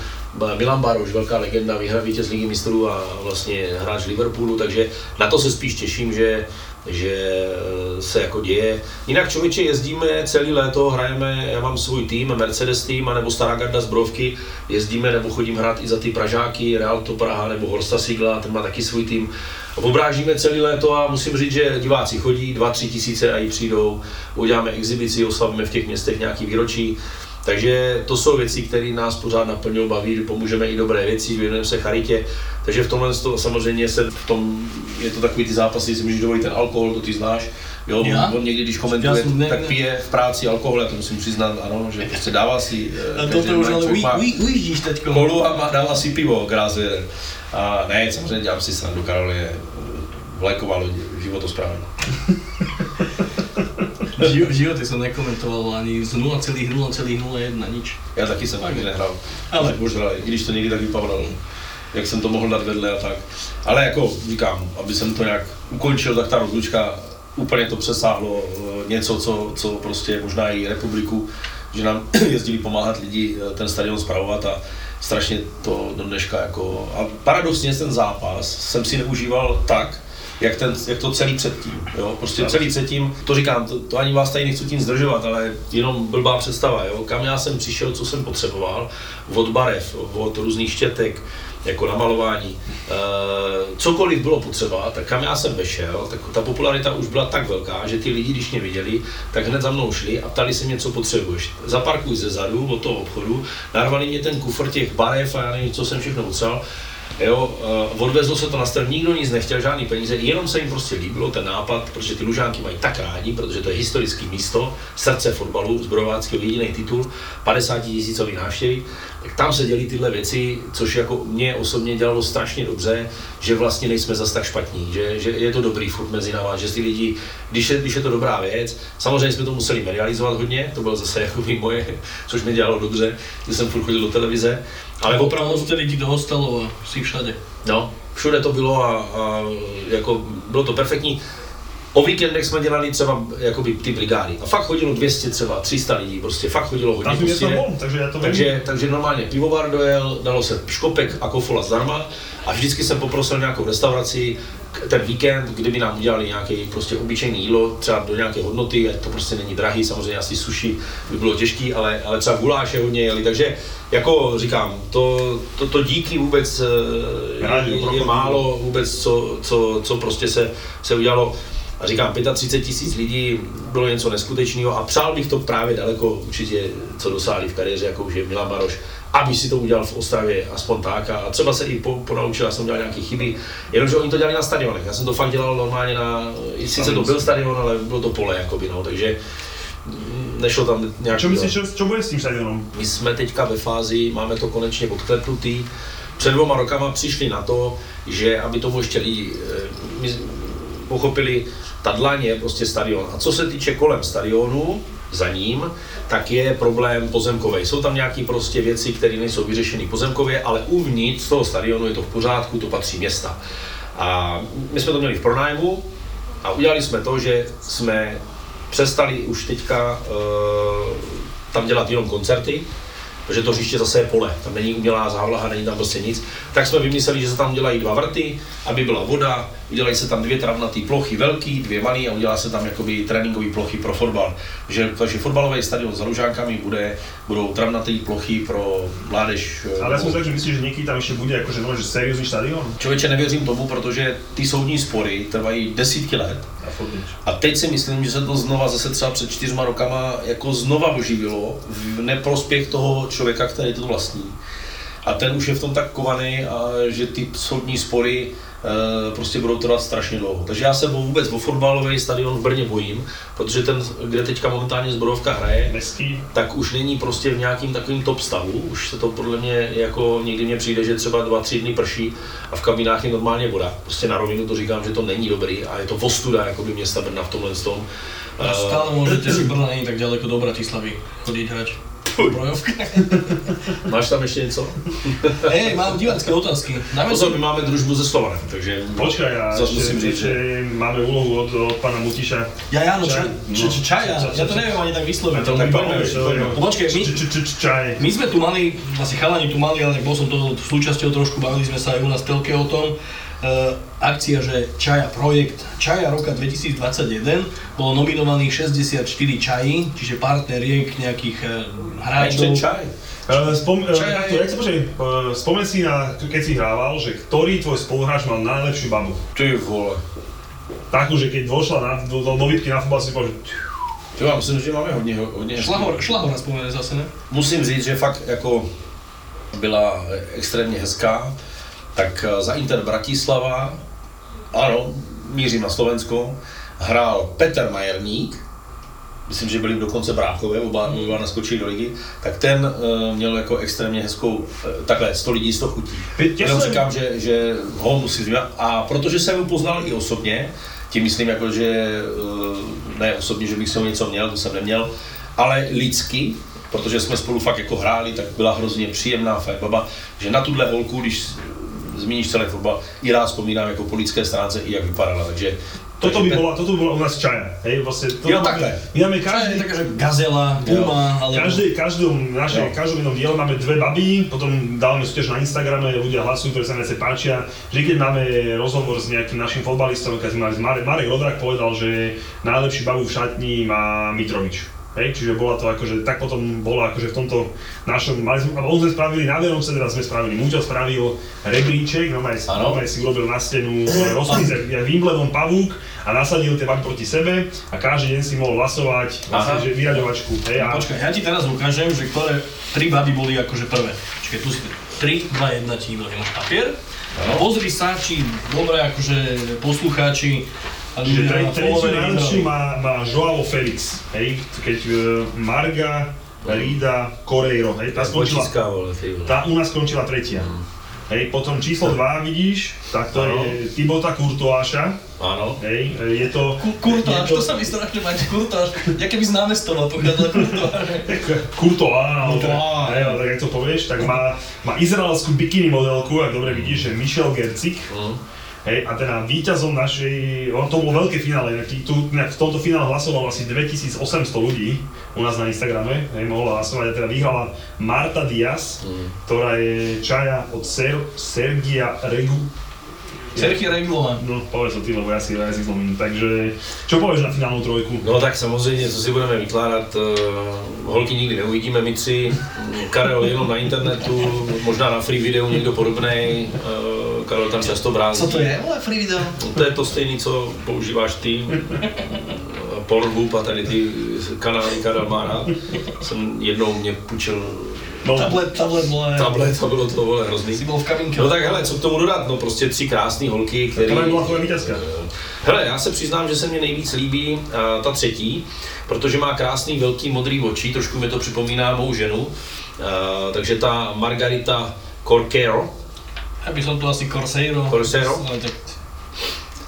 Milan Baroš, velká legenda, vyhra vítěz ligy mistrů a vlastně hráč Liverpoolu, takže na to se spíš těším, že že eh, se jako děje. Jinak člověče jezdíme celý léto, hrajeme, já mám svůj tým, Mercedes tým, anebo Stará garda z Brovky, jezdíme nebo chodím hrát i za ty Pražáky, Real to Praha nebo Horsta Sigla, ten má taky svůj tým. Obrážíme celý léto a musím říct, že diváci chodí, 2-3 tisíce a i přijdou, uděláme exibici, oslavíme v těch městech nějaký výročí. Takže to jsou věci, které nás pořád naplňují, baví, pomůžeme i dobré věci, věnujeme se charitě. Takže v tomhle to samozřejmě se v tom, je to takový ty zápasy, si můžeš dovolit ten alkohol, to ty znáš. Jo, Já? on někdy, když komentuje, jsem ne- tak pije v práci alkohol, já to musím přiznat, ano, že prostě dává si, eh, každý toto už ale uj, uj, ujíždíš teďko. kolu a dává si pivo, Grázvěr. A ne, samozřejmě dělám si srandu, Karol je eh, vlajková loď, životosprávná. V ži- v živote som nekomentoval ani z 0,0,01 nič. Já taky jsem ani nehrál, Ale- možná, i když to někdy tak vypadalo, jak jsem to mohl dát vedle a tak. Ale jako říkám, aby jsem to nějak ukončil, tak ta rozlučka úplně to přesáhlo eh, něco, co, co prostě možná i republiku, že nám jezdili pomáhat lidi eh, ten stadion zpravovat a strašně to do dneška jako... A paradoxně ten zápas jsem si neužíval tak, jak, ten, jak to celý předtím, jo, prostě celý předtím, to říkám, to, to ani vás tady nechci tím zdržovat, ale jenom blbá představa, jo, kam já jsem přišel, co jsem potřeboval, od barev, od různých štětek, jako na malování. E, cokoliv bylo potřeba, tak kam já jsem vešel, tak ta popularita už byla tak velká, že ty lidi, když mě viděli, tak hned za mnou šli a ptali se mě, co potřebuješ. Zaparkuj ze zadu od toho obchodu, narvali mě ten kufr těch barev a já nevím, co jsem všechno potřeboval Jo, uh, odvezlo se to na stran, nikdo nic nechtěl, žádný peníze, jenom se jim prostě líbilo ten nápad, protože ty Lužánky mají tak rádi, protože to je historické místo, srdce fotbalu, zbrojováckého jediný titul, 50 tisícový návštěvy, tak tam se dělí tyhle věci, což jako mě osobně dělalo strašně dobře, že vlastně nejsme zase tak špatní, že, že je to dobrý furt mezi náma, že ty lidi, když je, když je to dobrá věc, samozřejmě jsme to museli medializovat hodně, to bylo zase jako moje, což mi dělalo dobře, že jsem furt chodil do televize, ale opravdu vtedy ti toho stalo a si všade. No, všude to bylo a, a jako bylo to perfektní. O víkendech jsme dělali třeba jakoby ty brigády. A fakt chodilo 200 třeba, 300 lidí, prostě fakt chodilo hodně. Tam prostě, takže já to takže, takže normálně pivovar dojel, dalo se škopek a kofola zdarma a vždycky jsem poprosil nějakou restauraci, ten víkend, kdyby nám udělali nějaké prostě obyčejné jídlo, třeba do nějaké hodnoty, ať to prostě není drahý, samozřejmě asi sushi by bylo těžký, ale, ale třeba guláše hodně jeli, takže jako říkám, to, to, to díky vůbec eh, je, je, málo vůbec, co, co, co prostě se, se udělalo. A říkám, 35 tisíc lidí bylo něco neskutečného a přál bych to právě daleko určitě, co dosáhli v kariéře, jako už je Milan Maroš, aby si to udělal v Ostravě aspoň tak. A třeba se i po, ponaučil, já jsem dělal nějaké chyby, jenomže oni to dělali na stadionech, já jsem to fakt dělal normálně na, sice to byl stadion, ale bylo to pole, jakoby, no, takže nešlo tam nějak... Co myslíš, čo bude s tím stadionem? My jsme teďka ve fázi, máme to konečně odklepnutý, před dvoma rokama přišli na to, že aby tomu ještě lidi eh, my pochopili, ta dlaň je prostě stadion. A co se týče kolem stadionu, za ním, tak je problém pozemkový. Jsou tam nějaké prostě věci, které nejsou vyřešeny pozemkově, ale uvnitř toho stadionu je to v pořádku, to patří města. A my jsme to měli v pronájmu a udělali jsme to, že jsme přestali už teďka uh, tam dělat jenom koncerty, protože to hřiště zase je pole, tam není umělá závlaha, není tam prostě nic, tak jsme vymysleli, že se tam dělají dva vrty, aby byla voda, udělají se tam dvě travnaté plochy velký, dvě malé a udělá se tam jakoby tréninkové plochy pro fotbal. Že, takže fotbalový stadion s Lužánkami bude, budou travnaté plochy pro mládež. Ale já jsem tak, že myslíš, že někdy tam ještě bude jakože no, že seriózní stadion? Člověče, nevěřím tomu, protože ty soudní spory trvají desítky let. A teď si myslím, že se to znova zase třeba před čtyřma rokama jako znova oživilo v neprospěch toho člověka, který to vlastní. A ten už je v tom tak kovaný, a že ty soudní spory prostě budou trvat strašně dlouho. Takže já se vůbec o fotbalový stadion v Brně bojím, protože ten, kde teďka momentálně zborovka hraje, Mestý. tak už není prostě v nějakým takovým top stavu. Už se to podle mě jako někdy mě přijde, že třeba dva, tři dny prší a v kabinách je normálně voda. Prostě na rovinu to říkám, že to není dobrý a je to vostuda jakoby města Brna v tomhle tom. A stále můžete si Brna není tak daleko do Bratislavy chodit hrať. Máš tam ještě něco? Hej, mám divácké otázky. Dáme Pozor, my máme družbu ze Slovanem, takže Počkaj, já zase musím říct, že máme úlohu od, od pana Mutiša. Ja, ja, no, čaj, čaj, čaj, čaj, ja to neviem ani tak vysloviť. To tak no počkaj, my, čaj. my sme tu mali, asi chalani tu mali, ale bol som to súčasťou trošku, bavili sme sa aj u nás telke o tom, akcia, že Čaja projekt Čaja roka 2021 bolo nominovaných 64 čají, čiže partneriek nejakých uh, hráčov. čaj. Uh, spom, uh, takto, jak sa spomen si na, keď si hrával, že ktorý tvoj spoluhráč mal najlepšiu babu? Ty vole. Takú, že keď vošla na, do, do, do bitky na futbal si povedal, že Jo, já myslím, že máme hodně, hodně Šlahor, šlahor vzpomene zase, ne? Musím říct, že fakt jako byla extrémně hezká tak eh, za Inter Bratislava, ano, mířím na Slovensko, hrál Petr Majerník, myslím, že byli dokonce bráchové, oba, oba naskočili do ligy, tak ten uh, měl jako extrémně hezkou, uh, takhle 100 lidí, 100 chutí. Jenom říkám, že, že ho musí zmínit. A protože jsem ho poznal i osobně, tím myslím jako, že uh, ne osobně, že bych se ho něco měl, to jsem neměl, ale lidsky, protože jsme spolu fakt jako hráli, tak byla hrozně příjemná fakt baba, že na tuhle holku, když zmíníš celý fotbal, i rád vzpomínám jako po lidské stránce i jak vypadala, takže Toto by, bola, toto by bola u nás čaja, hej, vlastne to jo, takhle. My máme každý, taká, že gazela, puma, ale... Každý, každom našej, každom jednom diele máme dve baby, potom dávame súťaž na Instagrame, ľudia hlasujú, ktoré sa najviac páčia. Že keď máme rozhovor s nejakým našim fotbalistom, keď sme mali Marek, Marek Rodrak povedal, že najlepší babu v šatni má Mitrovič. Hej, čiže bola to akože, tak potom bola akože v tomto našom, mali sme, alebo sme spravili na Vianoce, teda sme spravili, Múťo spravil rebríček, no aj, Áno. si urobil na stenu rozpis, jak, Wimbledon pavúk a nasadil tie baby proti sebe a každý deň si mohol hlasovať, vlastne, Aha. že vyraďovačku, hej, a Počkaj, ja ti teraz ukážem, že ktoré tri baby boli akože prvé. Čiže tu si 3, 2, 1 ti vyložím papier. Pozri sa, či dobre akože poslucháči Čiže ľudia tre, na tretiu followeri najlepšiu vybrali. má, má Joao Felix, hej, keď uh, Marga, Rida, Correiro, hej, tá skončila, tá u nás skončila tretia. Hej, potom číslo 2 vidíš, tak to Áno. je Tibota Kurtoáša, Áno. hej, je to... Ku- Kurtáš, je to sa mi strašne páči, kurtáš. Ja keby z námestova pochádzal kurtáš. Kurtoá, alebo teda, Kurtoá. hej, ale tak jak to povieš, tak má, má izraelskú bikini modelku, ak dobre vidíš, že Michel Gercik. Mhm. Hej, a teda víťazom našej, on to bolo veľké finále, tu, v tomto finále hlasovalo asi 2800 ľudí u nás na Instagrame, hej, mohla hlasovať a teda vyhrala Marta Diaz, ktorá je čaja od Ser, Sergia Regu, Sergio Regulovan. no povedz to ty, lebo ja si jazyk zlomím, takže čo povieš na finálnu trojku? No tak samozřejmě, co si budeme vykládat, uh, holky nikdy neuvidíme my tři, Mm, Karel jenom na internetu, možná na free videu někdo podobný, uh, Karel tam často brází. Co to je? Ale free video. To je to stejný, co používáš ty, Pornhub a tady ty kanály Karel má rád. Jsem jednou mě půjčil No, Tablet, tablet, vole. tablet a bylo to vole hrozný. Si bol v kabinke. No tak hele, co k tomu dodat? No prostě tři krásné holky, které... Ktorá bola tvoja víťazka? Hele, já se přiznám, že se mi nejvíc líbí uh, ta třetí, protože má krásný velký modrý oči, trošku mi to připomíná mou ženu. Uh, takže ta Margarita Corquero, Som tu asi Corsairo. Corsairo? Ale tak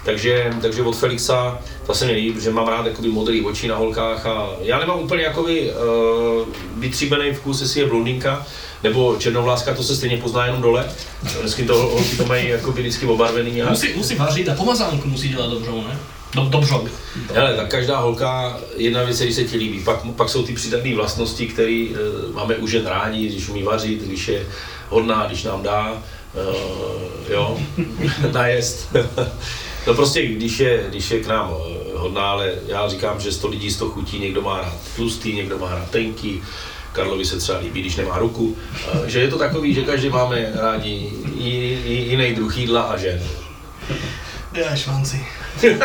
takže, takže od Felixa, ta se mi líbí, protože mám rád jakoby modrý oči na holkách a já nemám úplně jakoby uh, vytříbený vkus, jestli je blondýnka nebo černovláska, to se stejně pozná jenom dole. Vždycky to holky to mají jakoby vždycky obarvený a musí, musí važiť a pomazánku musí dělat dobřou, ne? Do, dobřou. Hele, tak každá holka, jedna věc, když se ti líbí, pak, pak jsou ty přidatné vlastnosti, které e, máme u žen rádi, když umí vařit, když je hodná, když nám dá, e, jo, najest. no prostě, když je, když je k nám e, hodná, ale já říkám, že 100 lidí 100 chutí, někdo má rád tlustý, někdo má rád tenký, Karlovi se třeba líbí, když nemá ruku, e, že je to takový, že každý máme rádi i, i, jiný druh jídla a žen. Ja švanci. Uh,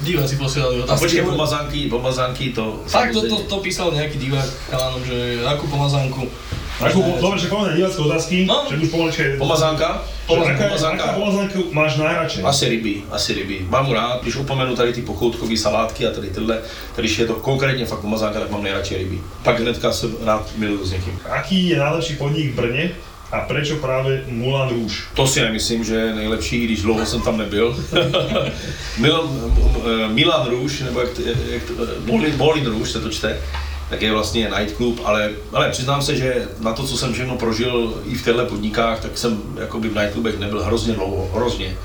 diváci posielali A otázky. počkej, pomazánky, pomazánky to... Tak to, to, to písal nejaký divák chalanom, že akú pomazánku. Ako, dobre, že na divácké otázky, No. však už pomalička je... Pomazánka? Že Aká, pomazánka. aká pomazánku máš najradšej? Asi ryby, asi ryby. Mám mu rád, když opomenu tady ty pochoutkové salátky a tady tyhle, když je to konkrétně fakt pomazánka, tak mám nejradši ryby. Pak hnedka se rád miluju s někým. Aký je najlepší podnik v Brne a prečo práve Moulin Rouge? To si nemyslím, že je nejlepší, když dlouho jsem tam nebyl. Milan, eh, Milan Rouge, nebo jak, to- jak to, Molin, Molin Rouge se to čte, tak je vlastně nightclub, ale, ale přiznám se, že na to, co jsem všechno prožil i v těchto podnikách, tak jsem jakoby v nightclubech nebyl hrozně dlouho, hrozně.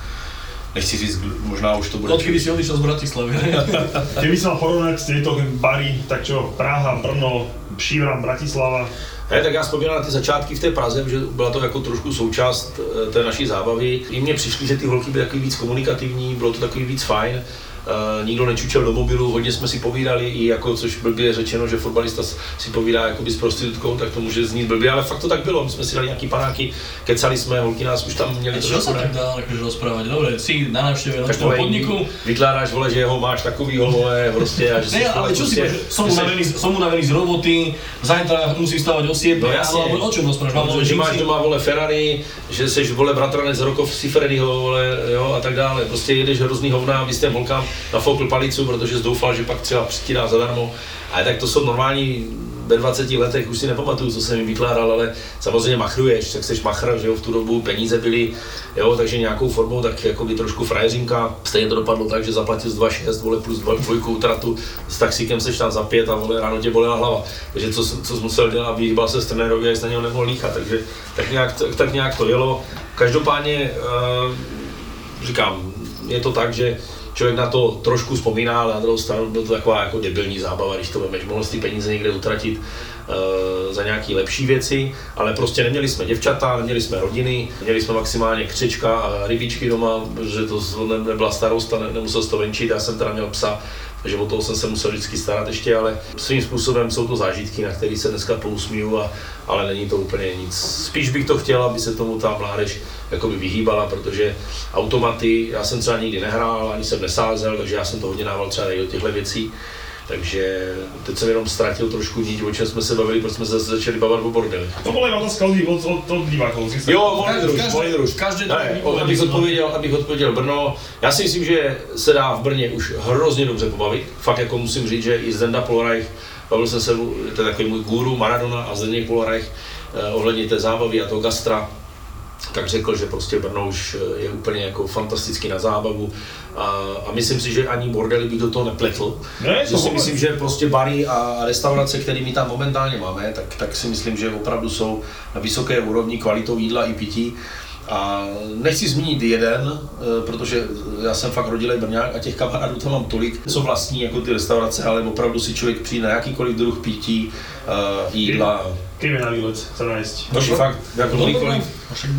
Nechci říct, možná už to bude... Odkedy si odišiel z Bratislavy. Keby som mal porovnať tieto bary, tak čo, Praha, Brno, Šívram, Bratislava, Ne, tak já vzpomínám na ty začátky v té Praze, že byla to jako trošku součást eh, té naší zábavy. I mně přišly, že ty holky byly takový víc komunikativní, bylo to takový víc fajn. Uh, nikdo nečučel do mobilu, hodně jsme si povídali, i jako, což blbě řečeno, že fotbalista si povídá jakoby s prostitutkou, tak to může znít blbě, ale fakt to tak bylo. My jsme si dali nějaký panáky, kecali jsme, holky nás už tam měli Čo trošku sa tak dá akože rozprávať? Dobre, si na návšteve na Takovej, podniku. vykládáš, vole, že ho máš takovýho, vole, prostě, a že Ne, ale čo si prostě, som že unavený, som unavený z roboty, zajtra musím stávať o 7, No alebo o čom rozprávaš? Mám vole že máš doma vole Ferrari, že jsi vole bratranec Rokov Sifrediho, vole, jo, a tak dále. Prostě jedeš hrozný hovna, vy jste holkám nafoukl palicu, protože jsi doufal, že pak třeba dá zadarmo. Ale tak to jsou normální ve 20 letech, už si nepamatuju, co jsem jim vykládal, ale samozřejmě machruješ, tak jsi machr, že jo, v tu dobu peníze byly, jo, takže nějakou formou tak jako by trošku frajeřinka. Stejně to dopadlo tak, že zaplatil z 2,6, vole, plus dva- dvojku utratu, s taxíkem seš tam za pět a vole, ráno tě bolela hlava. Takže co, co jsi musel dělat, vyhýbal se trenérovi, a jsi na něho nemohl líchat, takže tak nějak, tak, tak nějak to jelo. Každopádně uh, říkám, je to tak, že člověk na to trošku vzpomíná, ale na druhou stranu byl to taková jako debilní zábava, když to vemeš, mohl ty peníze někde utratit uh, za nějaké lepší věci, ale prostě neměli jsme děvčata, neměli jsme rodiny, měli jsme maximálně křečka a rybičky doma, protože to ne- nebyla starost a ne, nemusel se to venčit, já jsem teda měl psa takže o toho jsem se musel vždycky starat ještě, ale svým způsobem jsou to zážitky, na které se dneska pousmíju, a, ale není to úplně nic. Spíš bych to chtěl, aby se tomu ta mládež jakoby vyhýbala, protože automaty, já jsem třeba nikdy nehrál, ani jsem nesázel, takže já jsem to hodně dával třeba i do těchto věcí. Takže teď jsem jenom ztratil trošku nit, o čem jsme se bavili, protože jsme se začali bavit o bordeli. To bola iba otázka od, od, od, od divákov. si sa- Jo, Každý- druž, každý- Ne, den o- abych odpověděl, abych odpověděl Brno. Já si myslím, že se dá v Brně už hrozně dobře pobavit. Fakt jako musím říct, že i Zenda Polreich, bavil jsem se, to je takový můj guru Maradona a Zdeněk Polreich eh, ohledně té zábavy a toho gastra, tak řekl, že prostě Brno už eh, je úplně jako fantastický na zábavu a, a myslím si, že ani bordely bych do toho nepletl. Ne, že si vůbec. myslím, že prostě bary a restaurace, které my tam momentálně máme, tak, tak si myslím, že opravdu jsou na vysoké úrovni kvalitou jídla i pití. A nechci zmínit jeden, eh, protože já jsem fakt rodilej Brňák a těch kamarádů tam mám tolik, co vlastní jako ty restaurace, ale opravdu si člověk přijde na jakýkoliv druh pití, eh, jídla. Je na výlet sa nájsť. No fakt, jako kdykoliv.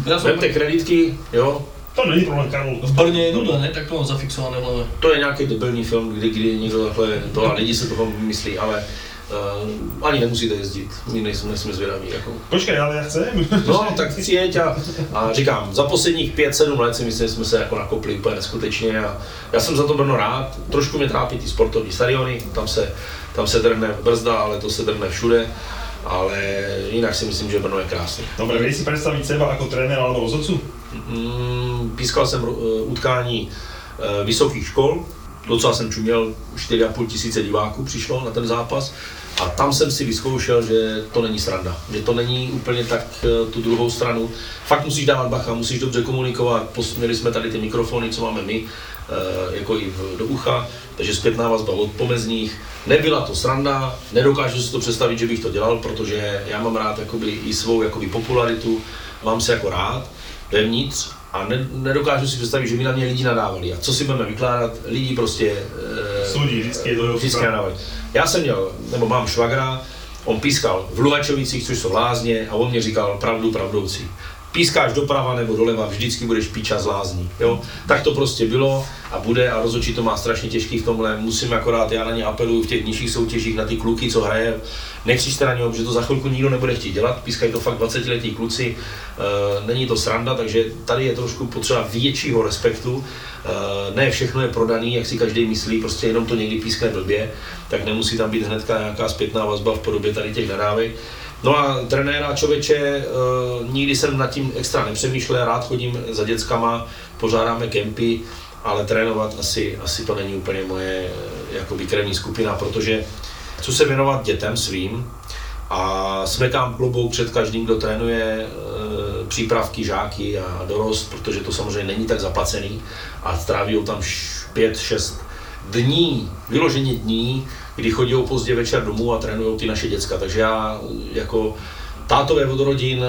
Ja som Vemte kreditky, jo, To není problém, Karol. v Brne je nuda, ne? Tak to mám zafixované v to je nějaký debilní film, kdy, kdy někdo takhle, to a lidi se toho myslí, ale uh, ani nemusíte jezdit, my nejsme, nejsme zvědaví. Jako. Počkej, ale ja chcem. No, tak přijeď a, a říkám, za posledních 5-7 let si myslím, že jsme se jako nakopli úplně neskutečně a já jsem za to Brno rád. Trošku mě trápí ty sportovní stadiony, tam se, tam se drhne brzda, ale to se drhne všude. Ale jinak si myslím, že Brno je krásný. Dobre, vieš si predstaviť seba ako tréner alebo rozhodcu? Mm, pískal jsem eh, utkání eh, vysokých škol, docela jsem čuměl, 4,5 tisíce diváků přišlo na ten zápas a tam jsem si vyzkoušel, že to není sranda, že to není úplně tak eh, tu druhou stranu. Fakt musíš dávat bacha, musíš dobře komunikovat, měli jsme tady ty mikrofony, co máme my, eh, jako i do ucha, takže zpětná vazba od pomezních. Nebyla to sranda, nedokážu si to představit, že bych to dělal, protože já mám rád jakoby, i svou jakoby, popularitu, mám se jako rád vevnitř a ne, nedokážu si představit, že by na mě lidi nadávali. A co si budeme vykládat, lidi prostě e, Súdi, vždycky je to vždycky nadávali. Já jsem měl, nebo mám švagra, on pískal v Luhačovicích, což jsou lázně, a on mě říkal pravdu pravdoucí. Pískáš doprava nebo doleva, vždycky budeš píča z lázní. Jo? Tak to prostě bylo a bude a rozhodčí to má strašně těžký v tomhle. Musím akorát, já na ně apeluju v těch nižších soutěžích na ty kluky, co hraje. Nekřičte na něho, že to za chvilku nikdo nebude chtít dělat. Pískají to fakt 20 letí kluci, e, není to sranda, takže tady je trošku potřeba většího respektu. E, ne všechno je prodaný, jak si každý myslí, prostě jenom to někdy pískne blbě, tak nemusí tam být hnedka nějaká zpětná vazba v podobě tady těch nadávek. No a trenéra člověče, uh, nikdy jsem nad tím extra nepřemýšlel, rád chodím za dětskama, pořádáme kempy, ale trénovat asi, asi to není úplně moje eh, jakoby krevní skupina, protože chci se věnovat dětem svým a smekám klobouk před každým, kdo trénuje uh, přípravky, žáky a dorost, protože to samozřejmě není tak zaplacený a tráví tam 5-6 dní, vyloženě dní, kdy chodí pozdě večer domů a trénují ty naše děcka. Takže já jako tátové od rodin,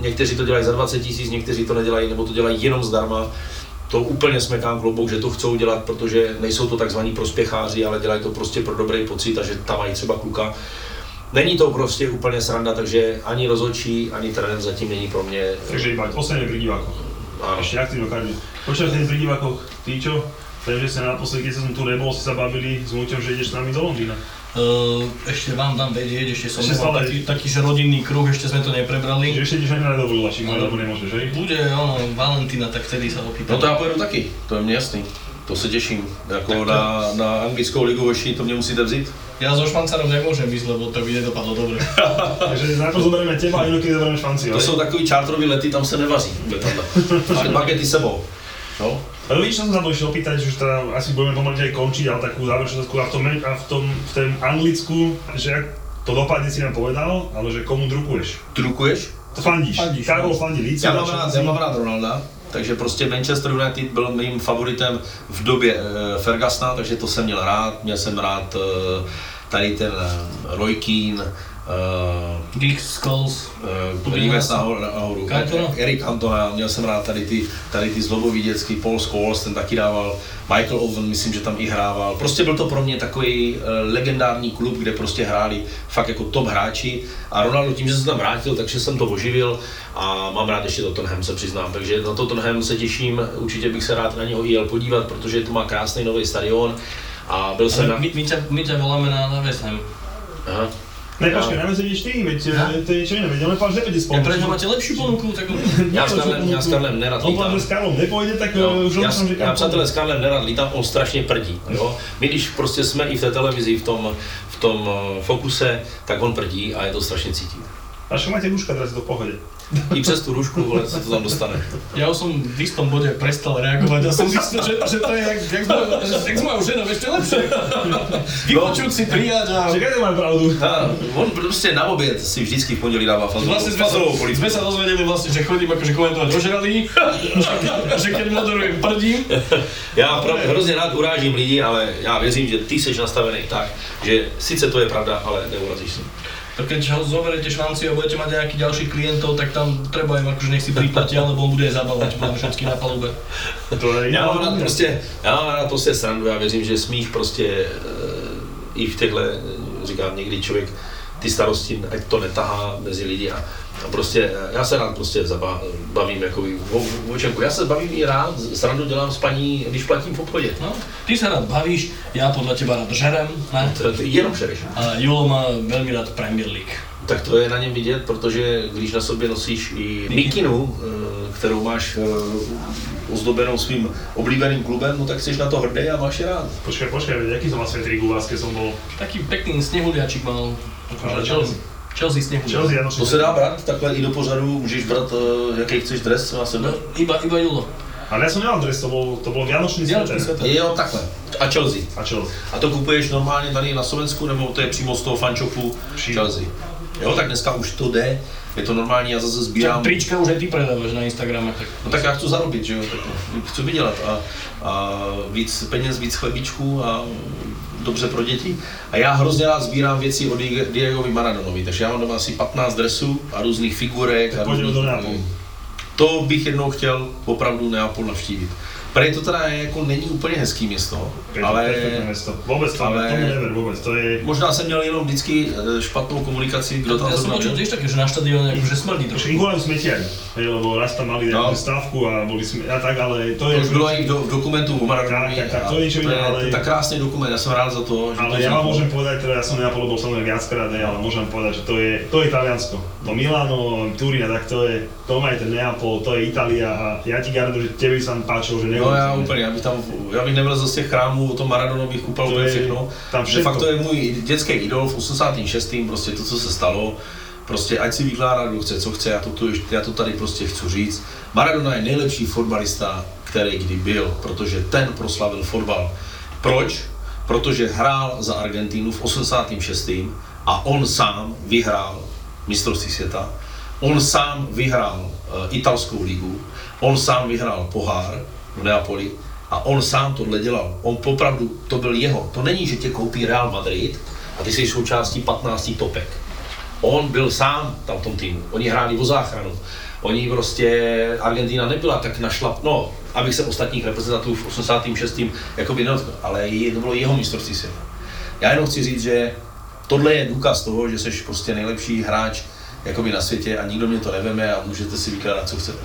někteří to dělají za 20 tisíc, někteří to nedělají, nebo to dělají jenom zdarma. To úplně smekám klobouk, že to chcou dělat, protože nejsou to takzvaní prospěcháři, ale dělají to prostě pro dobrý pocit a že tam mají třeba kluka. Není to prostě úplně sranda, takže ani rozhodčí, ani trenér zatím není pro mě. Takže iba posledne pri divákoch. Áno. Ešte aktívno každý. Počas tej pri divákoch, ty čo? Viem, že sa naposledy, keď som tu nebol, si sa bavili s Muťom, že ideš s nami do Londýna. Uh, ešte vám dám vedieť, ešte som Ešte stále. taký, taký že rodinný kruh, ešte sme to neprebrali. Že ešte ideš ani na nedovolenú, Lašik, alebo nemôžeš, hej? Bude ono, Valentína, tak vtedy sa opýtam. No to já pojedu taky, to je mě jasný. To se těším. Jako na, na anglickou ligu ještě to mě musíte vzít. Ja so Švancarom nemôžem ísť, lebo to by nedopadlo dobre. Takže najprv zoberieme teba a inokedy zoberieme švanci, To jsou takový čártrový lety, tam se nevaří. vůbec tamhle. Ale bagety sebou. No. Čo som sa to išiel opýtať, že už teda asi budeme pomaly aj končiť, ale takú záverečnú otázku a v tom, a v tom, v tom Anglicku, že ak to dopadne si nám povedal, ale že komu drukuješ? Trukuješ? To fandíš. Fandíš, Karol no. fandí Líci. Já mám, rád, já mám rád Ronalda, takže prostě Manchester United byl mým favoritem v době e, Fergusona, takže to jsem měl rád. Měl jsem rád e, tady ten e, Roy Keane, Giggs, Scholes, Uh, Rivers nahoru, nahoru. Cantona? Eric Cantona, měl jsem rád tady ty, tady ty zlobový dětský, Paul Scholes, ten taky dával, Michael Owen, myslím, že tam i hrával. Prostě byl to pro mě takový uh, legendární klub, kde prostě hráli fakt jako top hráči a Ronaldo tím, že se tam vrátil, takže jsem to oživil a mám rád ještě Tottenham, se přiznám. Takže na Tottenham se těším, určitě bych se rád na něho jel podívat, protože to má krásný nový stadion A byl jsem na... my, my, ťa, my ťa voláme na, na West Ham. Aha. Ne, počkej, na mezi ty, veď to je niečo iné, veď on povedal, že nepôjde spolu. Ja prečo máte lepšiu ponuku, tak Já s Karlem, já s Karlem nerad On povedal, lítám. že s Karlom nepojde, tak No, už len já, som, že já přátelé s Karlem nerad lítám, on strašně prdí. Jo? My když prostě jsme i v té televizi, v tom, v tom eh, fokuse, tak on prdí a je to strašně cítit. A čo máte rúška, teraz v pohode. I přes tu rušku, vole, se to tam dostane. Ja už som v istom bode prestal reagovať a som zistil, že, že to je jak, jak, s mojou- jak s mojou ženou ešte lepšie. Vypočuť si prijať a... Čakaj, to mám pravdu. A on prostě na oběd si vždycky v pondělí dává fazolovou, Vlastne sme sa, fazolovou polívku. sme sa dozvedeli vlastne, že chodím akože komentovať ožralý, a že keď moderujem prdím. Já pro, hrozně rád urážím lidi, ale já věřím, že ty jsi nastavený tak, že sice to je pravda, ale neurazíš se. Tak keď ho zoberete šanci a budete mať nejakých ďalších klientov, tak tam treba im akože nech si priplatia, lebo on bude aj zabávať potom všetky na palube. To je Já mám rád prostě, já mám rád prostě srandu, já věřím, že smích prostě e, i v těchto, říkám někdy člověk ty starosti, ať to netahá mezi lidi a, a prostě já se rád prostě zaba, bavím jako o, o čemku. Já se bavím i rád, srandu dělám s paní, když platím v obchodě. No, ty sa rád bavíš, ja podľa teba rád žerem, ne? To, to jenom šereš. A Julo má veľmi rád Premier League. Tak to je na něm vidět, protože když na sobě nosíš i mikinu, eh, kterou máš eh, ozdobenou svým oblíbeným klubem, no tak jsi na to hrdý a máš je rád. Počkaj, počkaj, veď aký som mal svetrík u vás, som bol Taký pekný snehuliačik mal. Ale Chelsea. Chelsea snehuliačik. Chelsea, áno, To se dá brát, takhle i do pořadu můžeš brát, eh, jaký chceš dres na sebe. No, iba, iba Julo. Ale ja som nemal dres, to bol, to bol Vianočný Vianočný sveter. sveter. Jo, takhle. A Chelsea. A čo? A to kupuješ normálně tady na Slovensku, nebo to je přímo z toho Přímo. Chelsea? Jo, tak dneska už to jde, je to normální, já zase sbírám. trička už aj ty predávaš na Instagrame, tak... No tak já chci zarobit, že jo, tak chci vydělat a, a víc peněz, víc chlebíčků a dobře pro děti. A já hrozně rád sbírám věci od Diego- Diegovi Maradonovi, takže já mám doma asi 15 dresů a různých figurek. A Pojďme různých. To bych jednou chtěl opravdu Neapol navštívit. Prej to teda je, jako není úplně hezký město, ale Perfektné mesto. Vôbec to, ale- never, vôbec. To je... možná jsem měl jenom vždycky eh, špatnou komunikaci, kdo tam zrovna byl. tiež také, že na štadióne akože smrdí Už trošku. volajú smetiari, hej, lebo raz tam mali No. no. stávku a boli sme, a tak, ale to To je... už bylo i v, do, v dokumentu o Maradonovi. Tak, tak, to je niečo iné, je, ale- to je tak krásný dokument, já jsem rád za to, že Ale to ja vám môžem povedať, teda ja som na Neapole bol samozrejme viackrát, ale môžem povedať, že to je, to je Taliansko. To Milano, Turín a tak to je, to má aj ten Neapol, to je Itália a ja ti garantujem, že tebe by sa tam páčilo, že No neumím. já úplně, já bych tam, já bych nevlezl z těch chrámů, o tom Maradonovi bych kupal To úplně všechno. tam De všechno. facto je můj dětský idol v 86. prostě to, co se stalo. Prostě ať si vykládá, kdo chce, co chce, já to, tu, já to tady prostě chci říct. Maradona je nejlepší fotbalista, který kdy byl, protože ten proslavil fotbal. Proč? Protože hrál za Argentínu v 86. a on sám vyhrál mistrovství světa. On sám vyhrál uh, italskou ligu, on sám vyhrál pohár v Neapoli a on sám tohle dělal. On popravdu, to byl jeho. To není, že tě koupí Real Madrid a ty jsi součástí 15 topek. On byl sám tam v tom týmu. Oni hráli o záchranu. Oni prostě, Argentina nebyla tak našlap, no, abych se ostatních reprezentantů v 86. jakoby nedotkl, ale to bylo jeho mistrovství světa. Já jenom chci říct, že tohle je důkaz toho, že jsi prostě nejlepší hráč jakoby na světě a nikdo mě to neveme a můžete si vykládat, co chcete.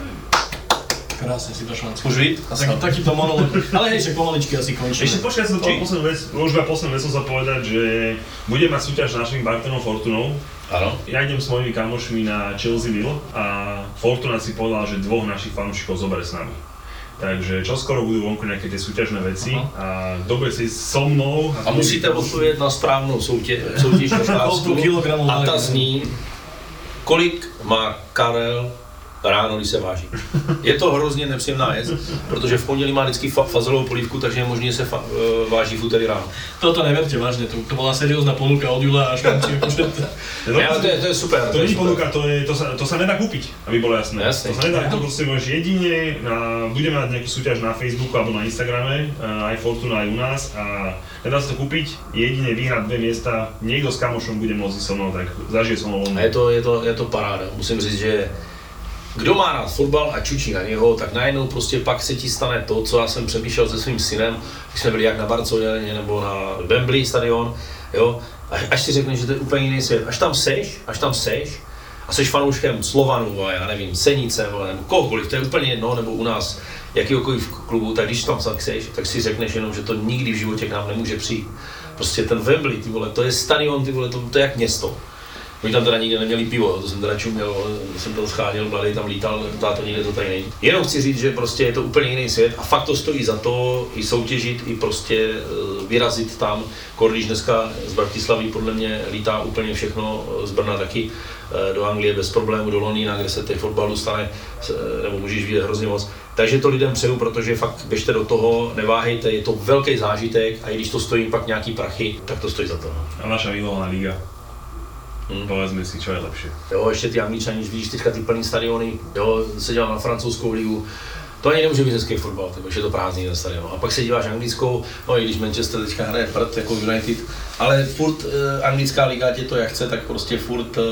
Krásne si to šancu. Jít? A taký, takýto monolog. Ale hej, však pomaličky asi Ešte končíme. počkaj, som to poslednú vec, už iba poslednú vec som sa povedať, že bude mať súťaž s našim Bartonom Fortunou. Ano. Ja idem s mojimi kamošmi na Chelsea a Fortuna si povedal, že dvoch našich fanúšikov zoberie s nami. Takže čoskoro budú vonku nejaké tie súťažné veci a kto bude si so mnou... A musíte odpovědět na správnou soutěž, soutěžní otázku. A ta váží? zní, kolik má Karel ráno, když se váží. Je to hrozně nepříjemná věc, protože v pondělí má vždycky fa- fazolovou polívku, takže je možné, že se fa- eh, váží v úterý ráno. Toto neverte vážne, to, to bola seriózna ponuka od Jula a šanci akože... No, Ja, to, je, to je super. To je není ponuka, to, je, to, sa, to sa nedá kúpiť, aby bolo jasné. Jasné. To sa nedá, to proste môžeš jedine, na, budeme mať nejakú súťaž na Facebooku alebo na Instagrame, aj Fortuna, aj u nás a nedá sa to kúpiť, jedine vyhrať dve miesta, niekto s kamošom bude môcť ísť so mnou, tak zažije so mnou je to, je, to, je to paráda. Musím říct, že kdo má rád fotbal a čučí na něho, tak najednou prostě pak se ti stane to, co já jsem přemýšlel se svým synem, když jsme byli jak na Barceloně nebo na Wembley stadion, jo, až, si řekneš, že to je úplně jiný svět. Až tam seš, až tam seš a jsi fanouškem Slovanu, a já nevím, Senice, nebo kohokoliv, to je úplně jedno, nebo u nás jakýkoliv klubu, tak když tam tak seš, tak si řekneš jenom, že to nikdy v životě k nám nemůže přijít. Prostě ten Wembley, ty vole, to je stadion, ty vole, to, to je jak město. Oni tam teda nikdy neměli pivo, to jsem teda čuměl, jsem tam scháněl, mladý tam lítal, to nikde to tady není. Jenom chci říct, že prostě je to úplně jiný svět a fakt to stojí za to i soutěžit, i prostě eh, vyrazit tam. Když dneska z Bratislavy podle mě lítá úplně všechno, z Brna taky eh, do Anglie bez problému, do Londýna, kde se těch fotbalu stane, nebo můžeš vidět hrozně moc. Takže to lidem přeju, protože fakt běžte do toho, neváhejte, je to velký zážitek a i když to stojí pak nějaký prachy, tak to stojí za to. A naša milovaná liga. Hmm. Povedzme si, čo je lepšie. Jo, ještě ty Angličani, vidíš teďka ty plný stadiony, jo, se dělám na francouzskou ligu, to ani nemůže být hezký fotbal, takže je to prázdný ten stadion. A pak se díváš anglickou, no i když Manchester teďka hraje prd jako United, ale furt uh, anglická liga tě to jak chce, tak prostě furt uh,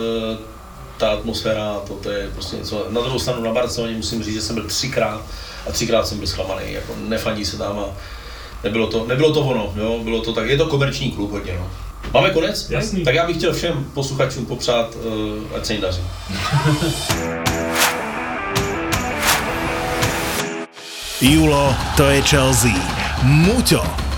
ta atmosféra, to, to je prostě něco. Na druhou stranu na Barceloně musím říct, že jsem byl třikrát a třikrát jsem byl zklamaný, jako nefandí se tam a nebylo to, nebylo to ono, jo, bylo to tak, je to komerční klub hodně, no. Máme konec? Jasný. Tak já bych chtěl všem posluchačům popřát, uh, ať se jim daří. Julo, to je Chelsea. Muťo,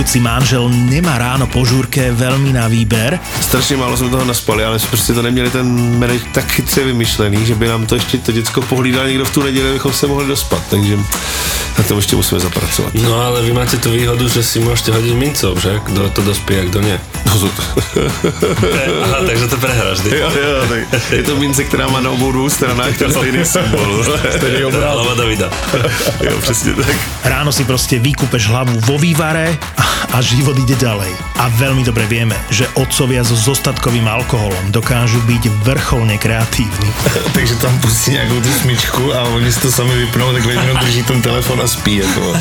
milujúci manžel nemá ráno po žúrke veľmi na výber. Strašně málo jsme toho naspali, ale jsme prostě to neměli ten menej tak chytře vymyšlený, že by nám to ještě to děcko pohlídal někdo v tu neděli, abychom se mohli dospat, takže na tom ještě musíme zapracovat. No ale vy máte tu výhodu, že si můžete hodit mincov, že? Kdo to dospí a kdo ne. Aha, takže to prehráš, ty. Jo, jo, tak je to mince, která má na obou dvou stranách ten stejný symbol. Stejný obraz. Hlava Davida. jo, přesně tak. Ráno si prostě vykúpeš hlavu vo vývare a, a život ide ďalej. A veľmi dobre vieme, že otcovia so zostatkovým alkoholom dokážu byť vrcholne kreatívni. Takže tam pustí nějakou tu smyčku a oni si to sami vypnou, tak jenom drží ten telefon a spí. Jako.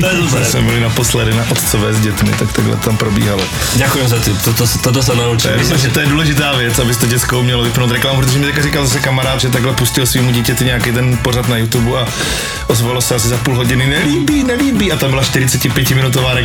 to jsme byli naposledy na otcové s dětmi, tak takhle tam probíhalo. Ďakujem za ty, toto, toto sa naučím. Myslím, že to je důležitá věc, aby to děcko umělo vypnout reklamu, protože mi teďka říkal zase kamarád, že takhle pustil svým dítěti nějaký ten pořad na YouTube a ozvalo se asi za půl hodiny, nelíbí, nelíbí a tam byla 45 minutová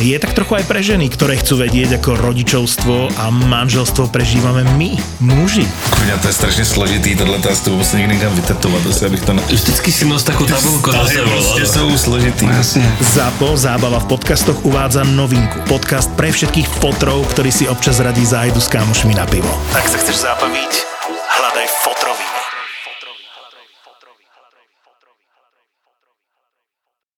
je tak trochu aj pre ženy, ktoré chcú vedieť, ako rodičovstvo a manželstvo prežívame my, muži. Kurňa, to je strašně složitý, tohle to asi vůbec nikdy někam vytetovat, asi abych to... Na... Vždycky si nos takú tabulku za sebou. Prostě jsou složitý. Jasne. ZAPO Zábava v podcastoch uvádza novinku. Podcast pre všetkých fotrov, ktorí si občas radí zájdu s kámošmi na pivo. Ak sa chceš zabaviť, hľadaj fotrový.